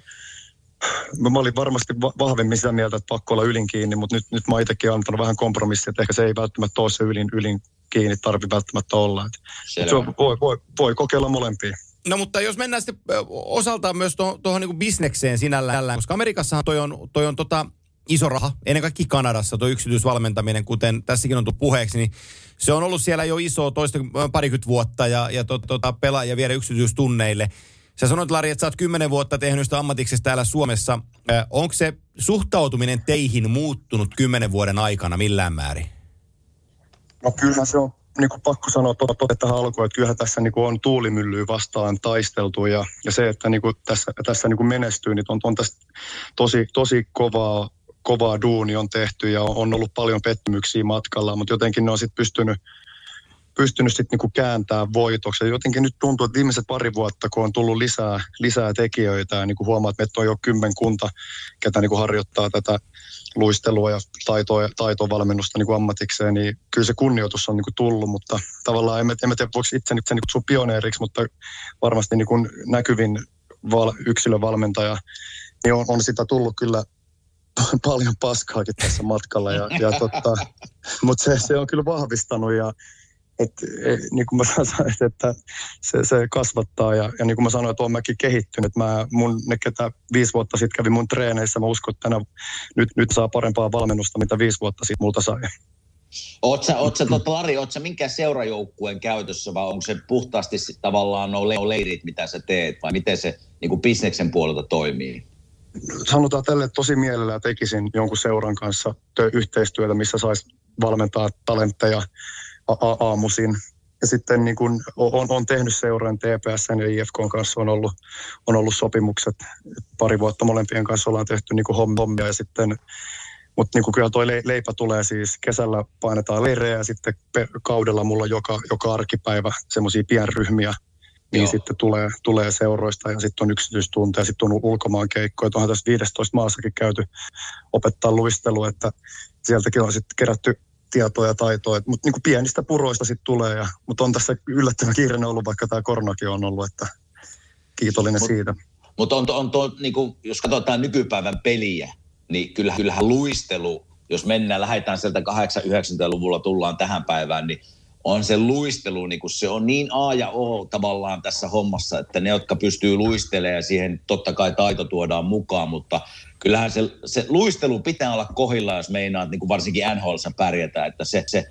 mä olin varmasti vahvemmin sitä mieltä, että pakko olla ylin kiinni, mutta nyt, nyt mä itsekin antanut vähän kompromissia, että ehkä se ei välttämättä ole se ylin, ylin kiinni tarvi välttämättä olla. Että se voi, voi, voi kokeilla molempia. No mutta jos mennään sitten osaltaan myös tuohon, tuohon niin bisnekseen sinällään, koska Amerikassahan toi on, toi on tota, iso raha, ennen kaikkea Kanadassa tuo yksityisvalmentaminen, kuten tässäkin on tullut puheeksi, niin se on ollut siellä jo iso toista parikymmentä vuotta ja, ja to, tota, pelaajia viedä yksityistunneille. Sä sanoit, Lari, että sä oot kymmenen vuotta tehnyt sitä ammatiksesta täällä Suomessa. Onko se suhtautuminen teihin muuttunut kymmenen vuoden aikana millään määrin? No kyllähän se on niin kuin pakko sanoa tuota tähän alkuun, että kyllähän tässä niin kuin on tuulimyllyä vastaan taisteltu ja, ja se, että niin kuin tässä, tässä niin kuin menestyy, niin on, on tässä tosi, tosi kovaa, kovaa duuni on tehty ja on ollut paljon pettymyksiä matkalla, mutta jotenkin ne on sitten pystynyt, pystynyt sitten niinku kääntämään voitoksi. Jotenkin nyt tuntuu, että viimeiset pari vuotta, kun on tullut lisää, lisää tekijöitä ja niinku huomaa, että meitä on jo kymmenkunta, ketä niinku harjoittaa tätä luistelua ja taitoa, taitovalmennusta niin ammatikseen, niin kyllä se kunnioitus on niin kuin tullut, mutta tavallaan en, en tiedä, voiko itse niin kutsua pioneeriksi, mutta varmasti niin kuin näkyvin val, yksilövalmentaja, niin on, on sitä tullut kyllä paljon paskaakin tässä matkalla, ja, ja totta, mutta se, se on kyllä vahvistanut ja et, e, niin kuin mä sanoin, että se, se kasvattaa ja, ja niin kuin mä sanoin, että olen mäkin kehittynyt. Mä, mun, ne, ketä viisi vuotta sitten kävi mun treeneissä, mä uskon, että tänä, nyt, nyt saa parempaa valmennusta, mitä viisi vuotta sitten multa sai. Oot sä, oot sä tota, Lari, oot sä minkä seurajoukkueen käytössä vai onko se puhtaasti tavallaan no leirit, mitä sä teet vai miten se niin kuin bisneksen puolelta toimii? Sanotaan tälle tosi mielellään tekisin jonkun seuran kanssa yhteistyötä, missä saisi valmentaa talentteja aamuisin. Ja sitten niin kun on, on tehnyt seuran TPS ja IFK kanssa on ollut, on ollut sopimukset. Pari vuotta molempien kanssa ollaan tehty niin hommia ja sitten mutta niin kyllä tuo leipä tulee siis, kesällä painetaan leirejä ja sitten kaudella mulla joka, joka arkipäivä semmoisia pienryhmiä, niin Joo. sitten tulee, tulee seuroista ja sitten on yksityistunteja, sitten on ulkomaan keikkoja. Onhan tässä 15 maassakin käyty opettaa luistelua, että sieltäkin on sitten kerätty tietoa ja taitoa. Mutta niin pienistä puroista sitten tulee. Ja, mutta on tässä yllättävän kiireinen ollut, vaikka tämä koronakin on ollut, että kiitollinen mut, siitä. Mutta on, on tuo, niin kuin, jos katsotaan nykypäivän peliä, niin kyllähän, kyllähän luistelu, jos mennään, lähdetään sieltä 8-90-luvulla, tullaan tähän päivään, niin on se luistelu, niin kun se on niin A ja O tavallaan tässä hommassa, että ne, jotka pystyy luistelemaan siihen totta kai taito tuodaan mukaan, mutta kyllähän se, se luistelu pitää olla kohilla, jos meinaat niin kuin varsinkin nhl pärjätä, että se, se,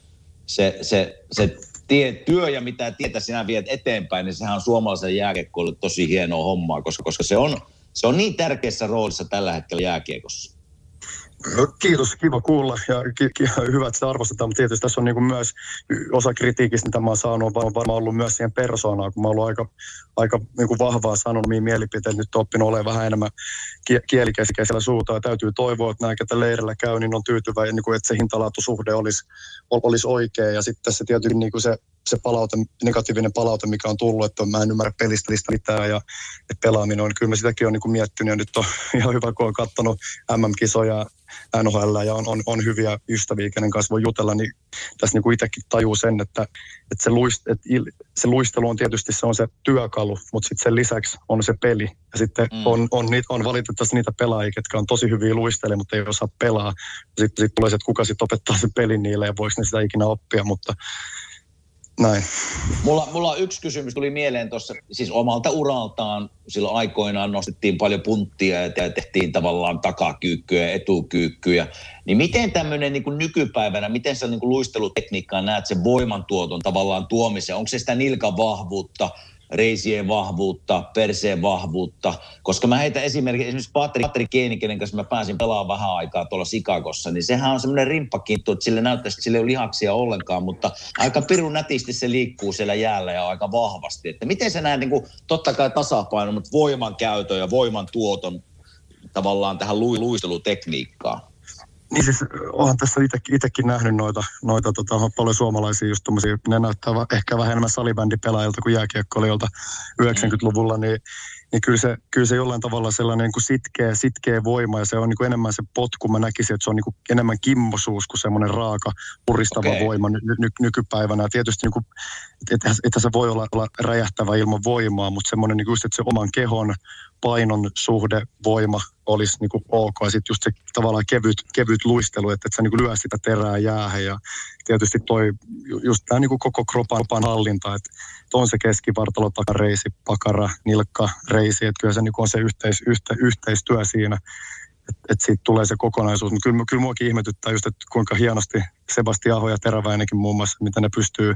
se, se, se tie, työ ja mitä tietä sinä viet eteenpäin, niin sehän on suomalaisen jääkiekkoille tosi hienoa hommaa, koska, koska se, on, se on niin tärkeässä roolissa tällä hetkellä jääkiekossa. No, kiitos, kiva kuulla ja ki- ki- hyvä, että sitä arvostetaan, mutta tietysti tässä on niin myös osa kritiikistä, mitä mä oon saanut, on varmaan ollut myös siihen persoonaan, kun mä oon aika, aika niin kuin vahvaa sanomia mielipiteitä, nyt oppinut olemaan vähän enemmän kielikeskeisellä suuta ja täytyy toivoa, että nämä, ketä leirillä käy, niin on tyytyväinen, niin kuin, että se hintalaatusuhde olisi, olisi oikea. Ja sitten se tietysti niin kuin se se palaute, negatiivinen palaute, mikä on tullut, että mä en ymmärrä pelistä mitään ja että pelaaminen on, kyllä mä sitäkin on niin miettinyt ja nyt on ihan hyvä, kun on katsonut MM-kisoja NHL ja on, on, on hyviä ystäviä, kenen kanssa voi jutella, niin tässä niin kuin itsekin tajuu sen, että, että, se, luist, että se luistelu on tietysti se on se työkalu, mutta sitten sen lisäksi on se peli. Ja sitten mm. on, on, niitä, on valitettavasti niitä pelaajia, jotka on tosi hyviä luistelemaan, mutta ei osaa pelaa. Sitten sit tulee se, että kuka sitten opettaa sen pelin niille ja voiko ne sitä ikinä oppia, mutta näin. Mulla, mulla on yksi kysymys tuli mieleen tuossa, siis omalta uraltaan silloin aikoinaan nostettiin paljon punttia ja tehtiin tavallaan takakyykkyä ja etukyykkyä. Niin miten tämmöinen niin nykypäivänä, miten sä niin luistelutekniikkaa näet sen voimantuoton tavallaan tuomisen? Onko se sitä nilkan vahvuutta, reisien vahvuutta, perseen vahvuutta, koska mä heitän esimerkiksi, esimerkiksi Patrik, Patrik Keeni, kenen kanssa mä pääsin pelaamaan vähän aikaa tuolla Sikagossa, niin sehän on semmoinen rimppakinttu, että sille näyttäisi, että sille ei ole lihaksia ollenkaan, mutta aika pirun nätisti se liikkuu siellä jäällä ja aika vahvasti. Että miten se näet, niin kuin, totta kai tasapaino, mutta voiman käytön ja voiman tuoton tavallaan tähän luistelutekniikkaan? Niin siis onhan tässä itsekin nähnyt noita, noita tota, paljon suomalaisia just tommosia, ne näyttää ehkä vähän enemmän salibändipelaajilta kuin jääkiekkoilijoilta 90-luvulla, niin, niin kyllä, se, kyllä se jollain tavalla sellainen niin kuin sitkeä, sitkeä voima ja se on niin kuin enemmän se potku. Mä näkisin, että se on niin kuin enemmän kimmosuus kuin semmoinen raaka, puristava okay. voima ny, ny, nykypäivänä. Ja tietysti niin kuin, että, että se voi olla, olla räjähtävä ilman voimaa, mutta semmoinen niin kuin just, että se oman kehon painon suhde, voima olisi niin kuin ok. Ja sitten just se tavallaan kevyt, kevyt luistelu, että, että sä niin kuin lyö sitä terää jäähän. Ja tietysti toi, just tämä niin koko kropan, kropan hallinta, että on se keskivartalo, takareisi, pakara, nilkka, reisi. Että kyllä se niin kuin on se yhteis, yhte, yhteistyö siinä. että et siitä tulee se kokonaisuus. Mutta kyllä, kyllä muakin ihmetyttää just, että kuinka hienosti Sebastian Aho ja Teräväinenkin muun muassa, miten ne pystyy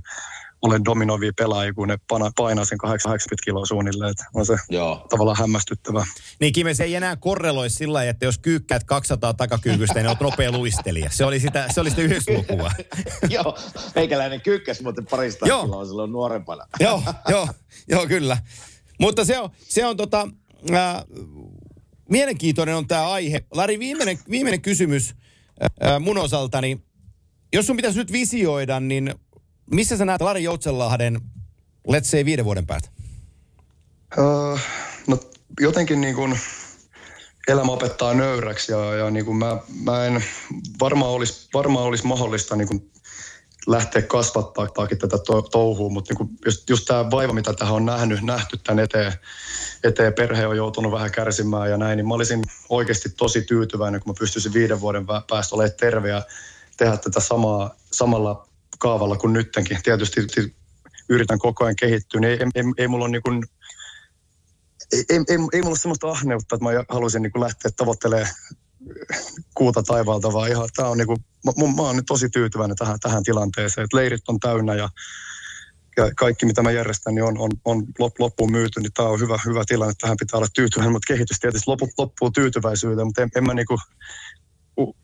olen dominoivia pelaajia, kun ne painaa sen 80 kiloa suunnilleen. Että on se Joo. tavallaan hämmästyttävä. Niin Kime, se ei enää korreloi sillä lailla, että jos kyykkäät 200 takakyykystä, niin olet nopea luistelija. Se oli sitä, se oli sitä 90-lukua. Joo, meikäläinen kyykkäs muuten parista Joo. kiloa silloin nuorempana. joo, joo, joo, kyllä. Mutta se on, se on tota, äh, mielenkiintoinen on tämä aihe. Lari, viimeinen, viimeinen kysymys äh, mun osaltani. Jos sun pitäisi nyt visioida, niin missä sä näet Lari Joutsenlahden, let's say, viiden vuoden päästä? Uh, no jotenkin niin kuin elämä opettaa nöyräksi ja, ja niin kuin mä, mä en, varmaan olisi, varmaan olisi mahdollista niin kuin lähteä kasvattaakin tätä to, touhua, mutta niin just, just tämä vaiva, mitä tähän on nähnyt, nähty tämän eteen, eteen, perhe on joutunut vähän kärsimään ja näin, niin mä olisin oikeasti tosi tyytyväinen, kun mä pystyisin viiden vuoden päästä olemaan terve ja tehdä tätä samaa, samalla kaavalla kuin nyttenkin. Tietysti yritän koko ajan kehittyä, niin ei, ei, ei mulla ole niin kuin, ei, ei, ei, ei mulla sellaista ahneutta, että mä haluaisin niin kuin lähteä tavoittelemaan kuuta taivaalta, vaan ihan tämä on niin kuin, mä, mä oon nyt tosi tyytyväinen tähän, tähän tilanteeseen, että leirit on täynnä ja, ja kaikki mitä mä järjestän niin on, on, on loppuun myyty, niin tämä on hyvä, hyvä tilanne, tähän pitää olla tyytyväinen, mutta kehitys tietysti lopu, loppuu tyytyväisyyteen, mutta en, en mä niin kuin,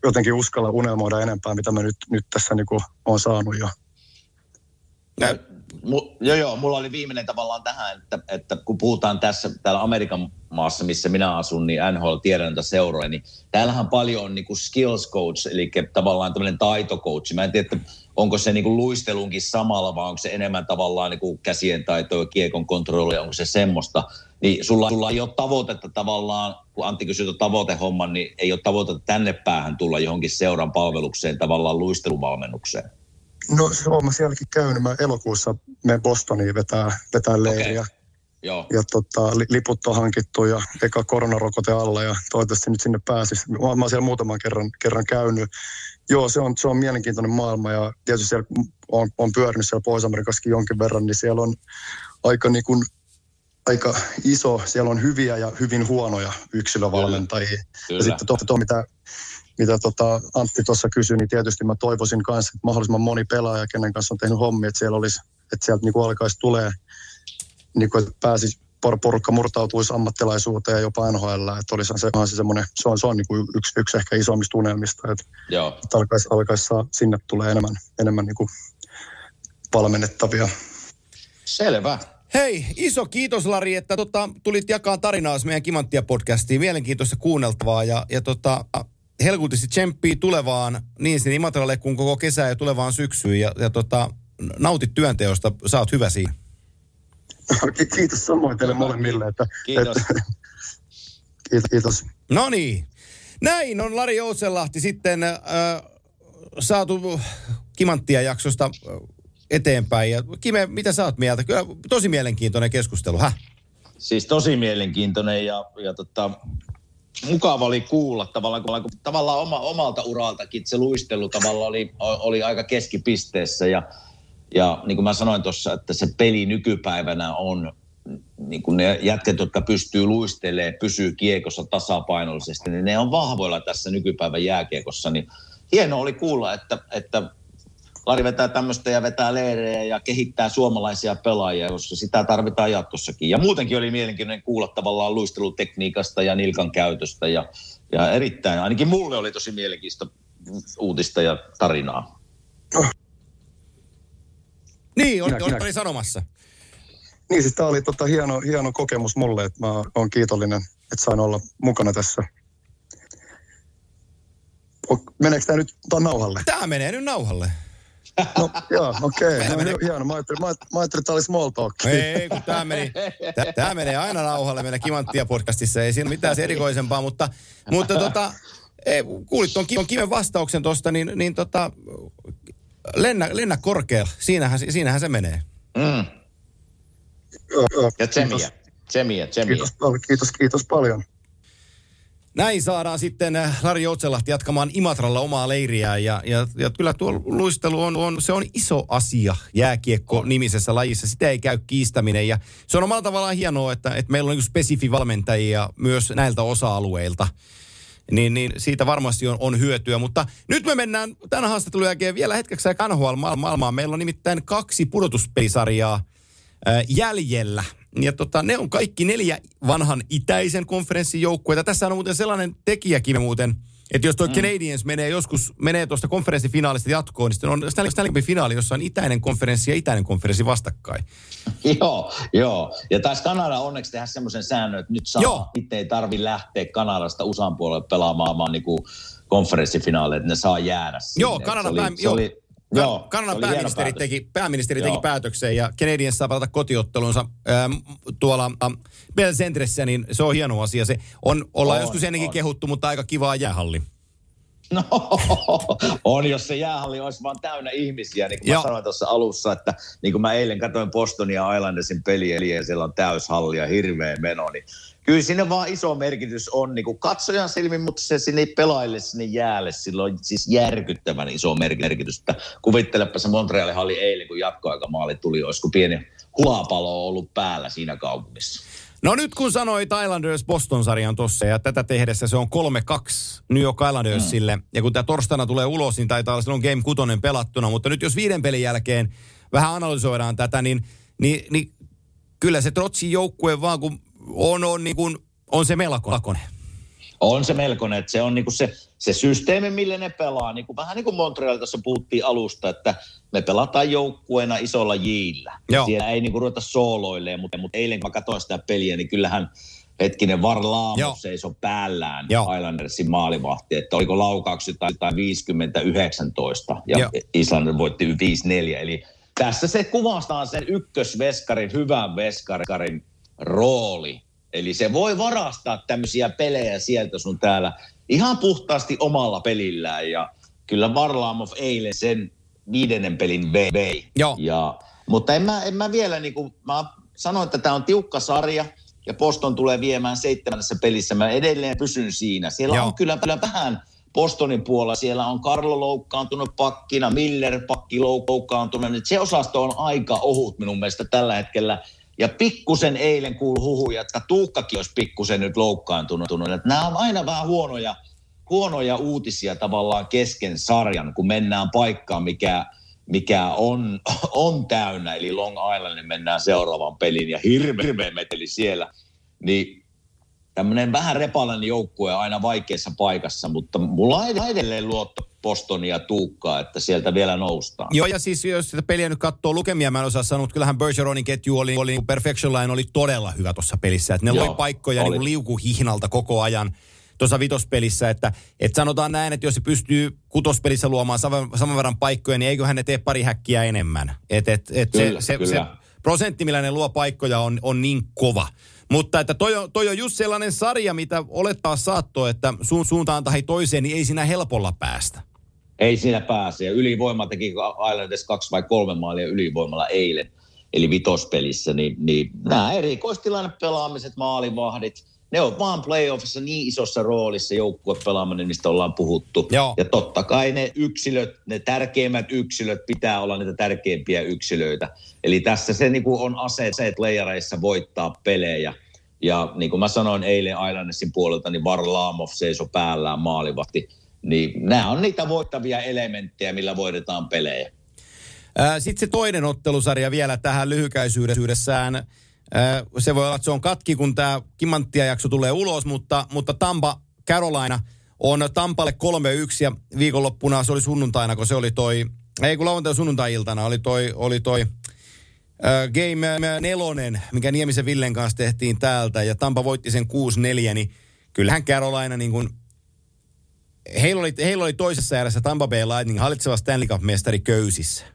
jotenkin uskalla unelmoida enempää, mitä mä nyt, nyt tässä niin kuin olen saanut jo. Ja, mu, joo, joo, mulla oli viimeinen tavallaan tähän, että, että kun puhutaan tässä täällä Amerikan maassa, missä minä asun, niin NHL tiedän näitä seuroja, niin täällähän paljon on niin kuin skills coach, eli tavallaan tämmöinen taitocoach. Mä en tiedä, että onko se niin kuin luistelunkin samalla, vai onko se enemmän tavallaan niin kuin käsien taitoa, kiekon kontrollia, onko se semmoista. Niin sulla, sulla ei ole tavoitetta tavallaan, kun Antti kysyi tavoitehomman, niin ei ole tavoitetta tänne päähän tulla johonkin seuran palvelukseen, tavallaan luisteluvalmennukseen. No se on mä sielläkin käynyt. Mä elokuussa menen Bostoniin vetää, vetää leiriä. Okay. Joo. Ja tota, liput on hankittu ja eka koronarokote alla ja toivottavasti nyt sinne pääsisi. Mä, mä oon siellä muutaman kerran, kerran käynyt. Joo, se on, se on mielenkiintoinen maailma ja tietysti siellä on, on pyörinyt siellä Pohjois-Amerikassakin jonkin verran, niin siellä on aika niin kuin aika iso, siellä on hyviä ja hyvin huonoja yksilövalmentajia. Kyllä. Kyllä. Ja sitten tuo, tuo mitä, mitä tota Antti tuossa kysyi, niin tietysti mä toivoisin kanssa, että mahdollisimman moni pelaaja, kenen kanssa on tehnyt hommia, että siellä olisi, että sieltä niin kuin alkaisi tulee, niin kuin, että pääsisi porukka murtautuisi ammattilaisuuteen ja jopa NHL, että olisi se, se semmoinen, se on, se on niin kuin yksi, yksi ehkä isommista unelmista, että, Joo. että alkaisi, alkaisi saa, sinne tulee enemmän, enemmän niin kuin valmennettavia. Selvä. Hei, iso kiitos Lari, että tota, tulit jakaa tarinaa meidän Kimanttia podcastiin. Mielenkiintoista kuunneltavaa ja, ja tota, helkutisti tsemppii tulevaan niin sinne Imatralle kuin koko kesää ja tulevaan syksyyn. Ja, ja tota, nautit työnteosta, sä oot hyvä siinä. Kiitos samoin teille molemmille. Että, kiitos. Että, kiitos. kiitos. No niin. Näin on Lari Joutsenlahti sitten äh, saatu Kimanttia jaksosta eteenpäin. Ja Kime, mitä sä oot mieltä? Kyllä tosi mielenkiintoinen keskustelu, häh? Siis tosi mielenkiintoinen ja, ja tota, mukava oli kuulla tavallaan, kun tavallaan oma, omalta uraltakin se luistelu tavallaan oli, oli aika keskipisteessä ja, ja niin kuin mä sanoin tuossa, että se peli nykypäivänä on niin kuin ne jätket, jotka pystyy luistelemaan, pysyy kiekossa tasapainollisesti, niin ne on vahvoilla tässä nykypäivän jääkiekossa, niin hienoa oli kuulla, että, että Lari vetää tämmöistä ja vetää leirejä ja kehittää suomalaisia pelaajia, koska sitä tarvitaan jatkossakin. Ja muutenkin oli mielenkiintoinen kuulla tavallaan luistelutekniikasta ja nilkan käytöstä ja, ja erittäin, ainakin mulle oli tosi mielenkiintoista uutista ja tarinaa. Niin, olit, olit oli sanomassa. Niin, siis tämä oli tota hieno, hieno kokemus mulle, että mä oon kiitollinen, että sain olla mukana tässä. Meneekö tämä nyt nauhalle? Tämä menee nyt nauhalle. No joo, okei. Okay. No, meni... hieno. Mä ajattelin, mä, mä ajattelin, että tämä oli small talk. Ei, kun tämä meni, tämä menee aina nauhalle meidän Kimanttia podcastissa. Ei siinä mitään erikoisempaa, mutta, mutta tota, ei, kuulit tuon Kiven vastauksen tuosta, niin, niin tota, lennä, lennä korkealla. Siinähän, siinähän se menee. Mm. Ja tsemiä. Tsemiä, tsemiä. Kiitos, kiitos, kiitos paljon. Näin saadaan sitten äh, Lari Joutselahti jatkamaan Imatralla omaa leiriä ja, ja, ja kyllä tuo luistelu on, on, se on iso asia jääkiekko-nimisessä lajissa. Sitä ei käy kiistäminen ja se on omalla tavallaan hienoa, että, että meillä on niin spesifi valmentajia myös näiltä osa-alueilta. niin, niin siitä varmasti on, on hyötyä. Mutta nyt me mennään tämän haastattelun jälkeen vielä hetkeksi NHL-maailmaan. Meillä on nimittäin kaksi pudotuspelisarjaa jäljellä. Ja tota, ne on kaikki neljä vanhan itäisen konferenssin joukkueita. Tässä on muuten sellainen tekijäkin muuten, että jos tuo mm. Canadiens menee joskus, menee tuosta konferenssifinaalista jatkoon, niin sitten on Stanley, Stanley finaali, jossa on itäinen konferenssi ja itäinen konferenssi vastakkain. joo, joo. Ja taas Kanada onneksi tehdä semmoisen säännön, että nyt saa, itse ei tarvi lähteä Kanadasta USAn puolelle pelaamaan vaan niin konferenssifinaaleja, että ne saa jäädä sinne. Joo, Kanada, oli, Joo, Kanadan pääministeri teki, pääministeri teki päätöksen ja Canadiens saa pelata kotiottelunsa ähm, tuolla ähm, Bell Centressä, niin se on hieno asia. Se on, ollaan on, joskus ennenkin on. kehuttu, mutta aika kivaa jäähalli. No, on, jos se jäähalli olisi vaan täynnä ihmisiä, niin kuin Joo. mä sanoin tuossa alussa, että niin kuin mä eilen katsoin Bostonia Islandersin peliä, eli siellä on täyshalli ja hirveä meno, niin kyllä sinne vaan iso merkitys on niin kuin katsojan silmin, mutta se sinne pelaajille sinne jäälle, sillä on siis järkyttävän iso merkitys. Että kuvittelepa se Montrealin halli eilen, kun jatkoaikamaali tuli, olisiko pieni hulapalo ollut päällä siinä kaupungissa. No nyt kun sanoi Islanders Boston-sarjan tuossa ja tätä tehdessä se on 3-2 New York Islandersille. Mm. Ja kun tämä torstaina tulee ulos, niin taitaa olla silloin Game 6 pelattuna. Mutta nyt jos viiden pelin jälkeen vähän analysoidaan tätä, niin, niin, niin kyllä se Trotsin joukkue vaan kun on, on, niin kuin, on se melkoinen. On se melkoinen, että se on niinku se, se systeemi, millä ne pelaa. Niinku, vähän niin kuin Montreal tässä puhuttiin alusta, että me pelataan joukkueena isolla jillä. Joo. Siellä ei niinku ruveta sooloilleen, mutta, mutta eilen kun mä katsoin sitä peliä, niin kyllähän hetkinen Varlaamo seisoi päällään Joo. Islandersin maalivahti, että oliko laukaukset tai, tai 50-19 ja Joo. Islander voitti 5-4. Eli tässä se kuvastaa sen ykkösveskarin, hyvän veskarin rooli. Eli se voi varastaa tämmöisiä pelejä sieltä sun täällä ihan puhtaasti omalla pelillään. Ja kyllä Varlamov eilen sen viidennen pelin vei. Joo. Ja, mutta en mä, en mä vielä, niin kuin, mä sanoin, että tämä on tiukka sarja ja Poston tulee viemään seitsemännessä pelissä. Mä edelleen pysyn siinä. Siellä Joo. on kyllä, kyllä vähän Postonin puolella. Siellä on Karlo loukkaantunut pakkina, Miller pakki loukkaantunut. Se osasto on aika ohut minun mielestä tällä hetkellä – ja pikkusen eilen kuului huhuja, että Tuukkakin olisi pikkusen nyt loukkaantunut. Että nämä on aina vähän huonoja, huonoja uutisia tavallaan kesken sarjan, kun mennään paikkaan, mikä, mikä on, on täynnä. Eli Long Islandin mennään seuraavan pelin ja hirveä, meteli siellä. Niin tämmöinen vähän repalainen joukkue aina vaikeassa paikassa, mutta mulla on edelleen luotto Bostonia Tuukkaa, että sieltä vielä noustaan. Joo, ja siis jos sitä peliä nyt katsoo lukemia, mä en osaa sanoa, kyllähän Bergeronin ketju oli, oli Perfection Line oli todella hyvä tuossa pelissä, että ne Joo, loi paikkoja oli. niin liukuhihnalta koko ajan tuossa vitospelissä, että, että sanotaan näin, että jos se pystyy kutospelissä luomaan saman, saman verran paikkoja, niin eiköhän ne tee pari häkkiä enemmän. Et, et, et kyllä, se, kyllä. se, se prosentti, millä ne luo paikkoja, on, on niin kova. Mutta että toi on, toi on just sellainen sarja, mitä olettaa saatto, että su, suuntaan tai toiseen, niin ei siinä helpolla päästä. Ei siinä pääse. Ja ylivoima teki Islanders kaksi vai kolme maalia ylivoimalla eilen, eli vitospelissä. Niin, niin nämä erikoistilanne pelaamiset, maalivahdit, ne on vaan playoffissa niin isossa roolissa joukkuepelaaminen, mistä ollaan puhuttu. Joo. Ja totta kai ne yksilöt, ne tärkeimmät yksilöt pitää olla niitä tärkeimpiä yksilöitä. Eli tässä se niin kuin on aseet, aseet leijareissa voittaa pelejä. Ja niin kuin mä sanoin eilen Islandersin puolelta, niin Varlamov seisoi päällään maalivahti niin nämä on niitä voittavia elementtejä, millä voitetaan pelejä. Sitten se toinen ottelusarja vielä tähän lyhykäisyydessään. Se voi olla, että se on katki, kun tämä Kimanttia jakso tulee ulos, mutta, mutta Tampa, Carolina on Tampalle 3-1 ja viikonloppuna se oli sunnuntaina, kun se oli toi, ei kun lauantai sunnuntai-iltana oli toi, oli toi Game nelonen, mikä Niemisen Villen kanssa tehtiin täältä ja Tampa voitti sen 6-4, niin kyllähän Carolina niin kuin heillä oli, heillä oli toisessa erässä Tampa Bay Lightning hallitseva Stanley Cup-mestari köysissä.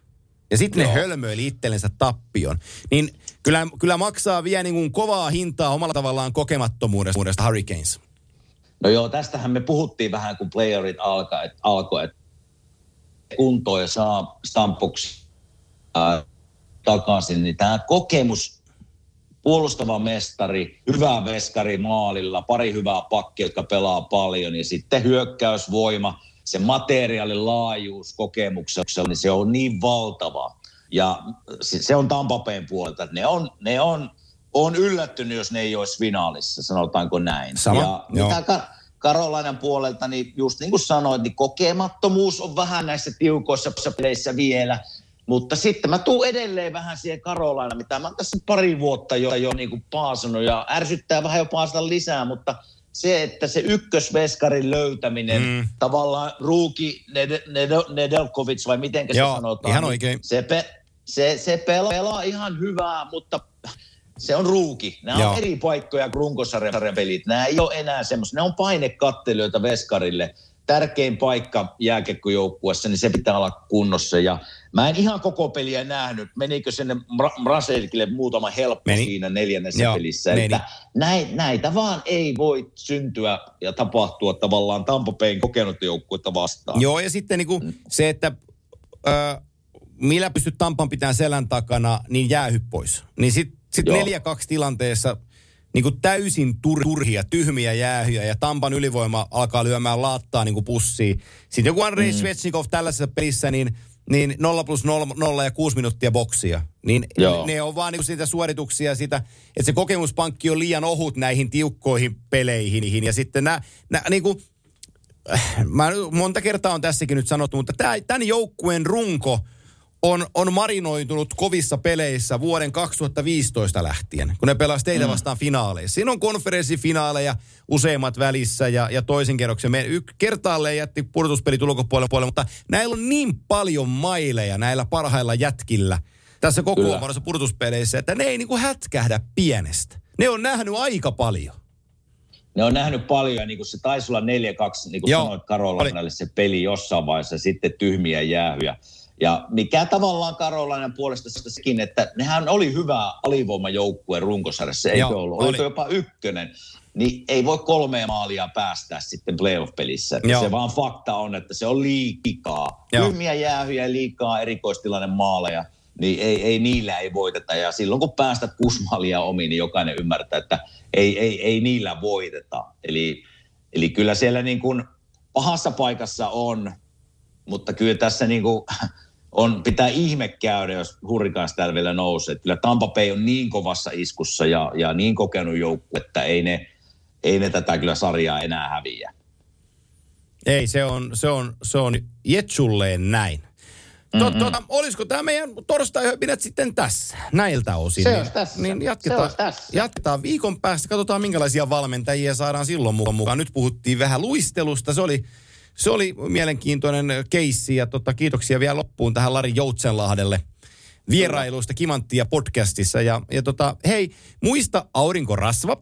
Ja sitten ne hölmöili itsellensä tappion. Niin kyllä, kyllä maksaa vielä niin kuin kovaa hintaa omalla tavallaan kokemattomuudesta Hurricanes. No joo, tästähän me puhuttiin vähän, kun playerit alkoi, että alkoi, että kuntoon ja saa stampuksi äh, takaisin, niin tämä kokemus puolustava mestari, hyvä veskari maalilla, pari hyvää pakkia, jotka pelaa paljon ja sitten hyökkäysvoima, se materiaalin laajuus kokemuksella, niin se on niin valtava. Ja se on Tampapeen puolelta, ne on, ne on, on yllättynyt, jos ne ei olisi finaalissa, sanotaanko näin. Sama, ja mitä ka- Karolainan puolelta, niin just niin kuin sanoit, niin kokemattomuus on vähän näissä tiukoissa peleissä vielä. Mutta sitten mä tuun edelleen vähän siihen Karolaina, mitä mä oon tässä pari vuotta jo, jo niin kuin paasannut ja ärsyttää vähän jo paasata lisää, mutta se, että se ykkösveskarin löytäminen, mm. tavallaan Ruuki Nedelkovic vai miten se sanotaan. ihan oikein. Se, pe, se, se pelaa, pelaa ihan hyvää, mutta se on ruuki. Nämä Joo. on eri paikkoja kuin runkosarjan pelit. Nämä ei ole enää semmoisia. Ne on painekattelijoita veskarille. Tärkein paikka jääkekkojoukkuessa, niin se pitää olla kunnossa. Ja mä en ihan koko peliä nähnyt. Menikö sinne Braselikille muutama helppo meni. siinä neljännessä Joo, pelissä. Että näitä, näitä vaan ei voi syntyä ja tapahtua tavallaan Tampapein kokenut joukkuetta vastaan. Joo, ja sitten niin kuin mm. se, että... Ö, millä pystyt Tampan pitämään selän takana, niin jäähy pois. Niin sitten sitten 4-2 tilanteessa niin kuin täysin tur- turhia, tyhmiä jäähyjä ja Tampan ylivoima alkaa lyömään laattaa niin kuin pussiin. Sitten joku Andrei mm. Svetsnikov tällaisessa pelissä, niin, niin 0 plus 0, 0 ja 6 minuuttia boksia. Niin Joo. ne on vaan niin kuin siitä suorituksia sitä, että se kokemuspankki on liian ohut näihin tiukkoihin peleihin. Ja sitten nämä, nämä niin kuin, äh, mä monta kertaa on tässäkin nyt sanottu, mutta tämän joukkueen runko – on, on marinoitunut kovissa peleissä vuoden 2015 lähtien, kun ne pelasivat teitä mm. vastaan finaaleissa. Siinä on konferenssifinaaleja useimmat välissä ja, ja toisen kerroksen. Me y- kertaalleen jätti pudotuspelit ulkopuolelle, mutta näillä on niin paljon maileja näillä parhailla jätkillä tässä koko muodossa pudotuspeleissä, että ne ei niinku hätkähdä pienestä. Ne on nähnyt aika paljon. Ne on nähnyt paljon ja niin kuin se taisi olla 4-2, niin kuin Joo, sanoit Karolainalle se peli jossain vaiheessa, sitten tyhmiä jäähyjä. Ja mikä tavallaan Karolainen puolesta sekin, että nehän oli hyvä alivoimajoukkue runkosarjassa, Joo, ollut? Oli. jopa ykkönen. Niin ei voi kolmea maalia päästää sitten playoff-pelissä. Se vaan fakta on, että se on liikaa. Tyhmiä jäähyjä, liikaa erikoistilanne maaleja niin ei, ei, niillä ei voiteta. Ja silloin kun päästät kuusi maalia omiin, niin jokainen ymmärtää, että ei, ei, ei niillä voiteta. Eli, eli kyllä siellä niin kuin pahassa paikassa on, mutta kyllä tässä niin kuin on, pitää ihme käydä, jos Hurrikaans täällä vielä nousee. Kyllä Tampa Bay on niin kovassa iskussa ja, ja niin kokenut joukku, että ei ne, ei ne tätä kyllä sarjaa enää häviä. Ei, se on, se on, se on Jetsulleen näin. Mm-hmm. Tuota, olisiko tämä meidän torstai sitten tässä, näiltä osin? Se niin, tässä. Niin jatketaan, se tässä. jatketaan viikon päästä, katsotaan minkälaisia valmentajia saadaan silloin mukaan. Nyt puhuttiin vähän luistelusta, se oli se oli mielenkiintoinen keissi ja tota, kiitoksia vielä loppuun tähän Lari Joutsenlahdelle vierailuista Kimanttia podcastissa. Ja, ja tota, hei, muista aurinkorasva.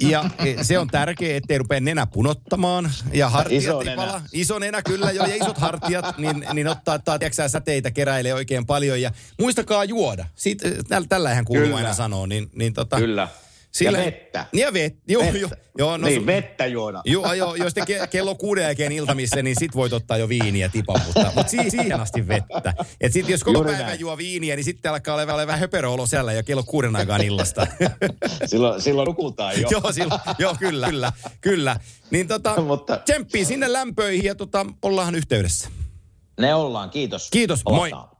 Ja e, se on tärkeää, ettei rupea nenä punottamaan. Ja hartiat iso nenä. Iso nenä kyllä jo, ja isot hartiat, niin, niin ottaa, ottaa tiiäksä, säteitä, keräilee oikein paljon. Ja muistakaa juoda. Siitä, tällä eihän kuuluu kyllä. aina sanoa. Niin, niin tota, kyllä. Siellä, ja vettä. Ja vettä. Joo, vettä. joo, joo, no, niin, vettä juoda. Joo, joo, jos te ke- kello kuuden jälkeen iltamissa, niin sit voit ottaa jo viiniä tipan, mutta, mutta si- siihen asti vettä. Et sit jos koko päivä näin. juo viiniä, niin sitten alkaa olla vähän höperöolo siellä ja kello kuuden aikaan illasta. silloin, silloin nukutaan jo. joo, silloin, joo, kyllä, kyllä, kyllä. Niin tota, mutta... tsemppii sinne lämpöihin ja tota, ollaan yhteydessä. Ne ollaan, kiitos. Kiitos, Olataan. moi.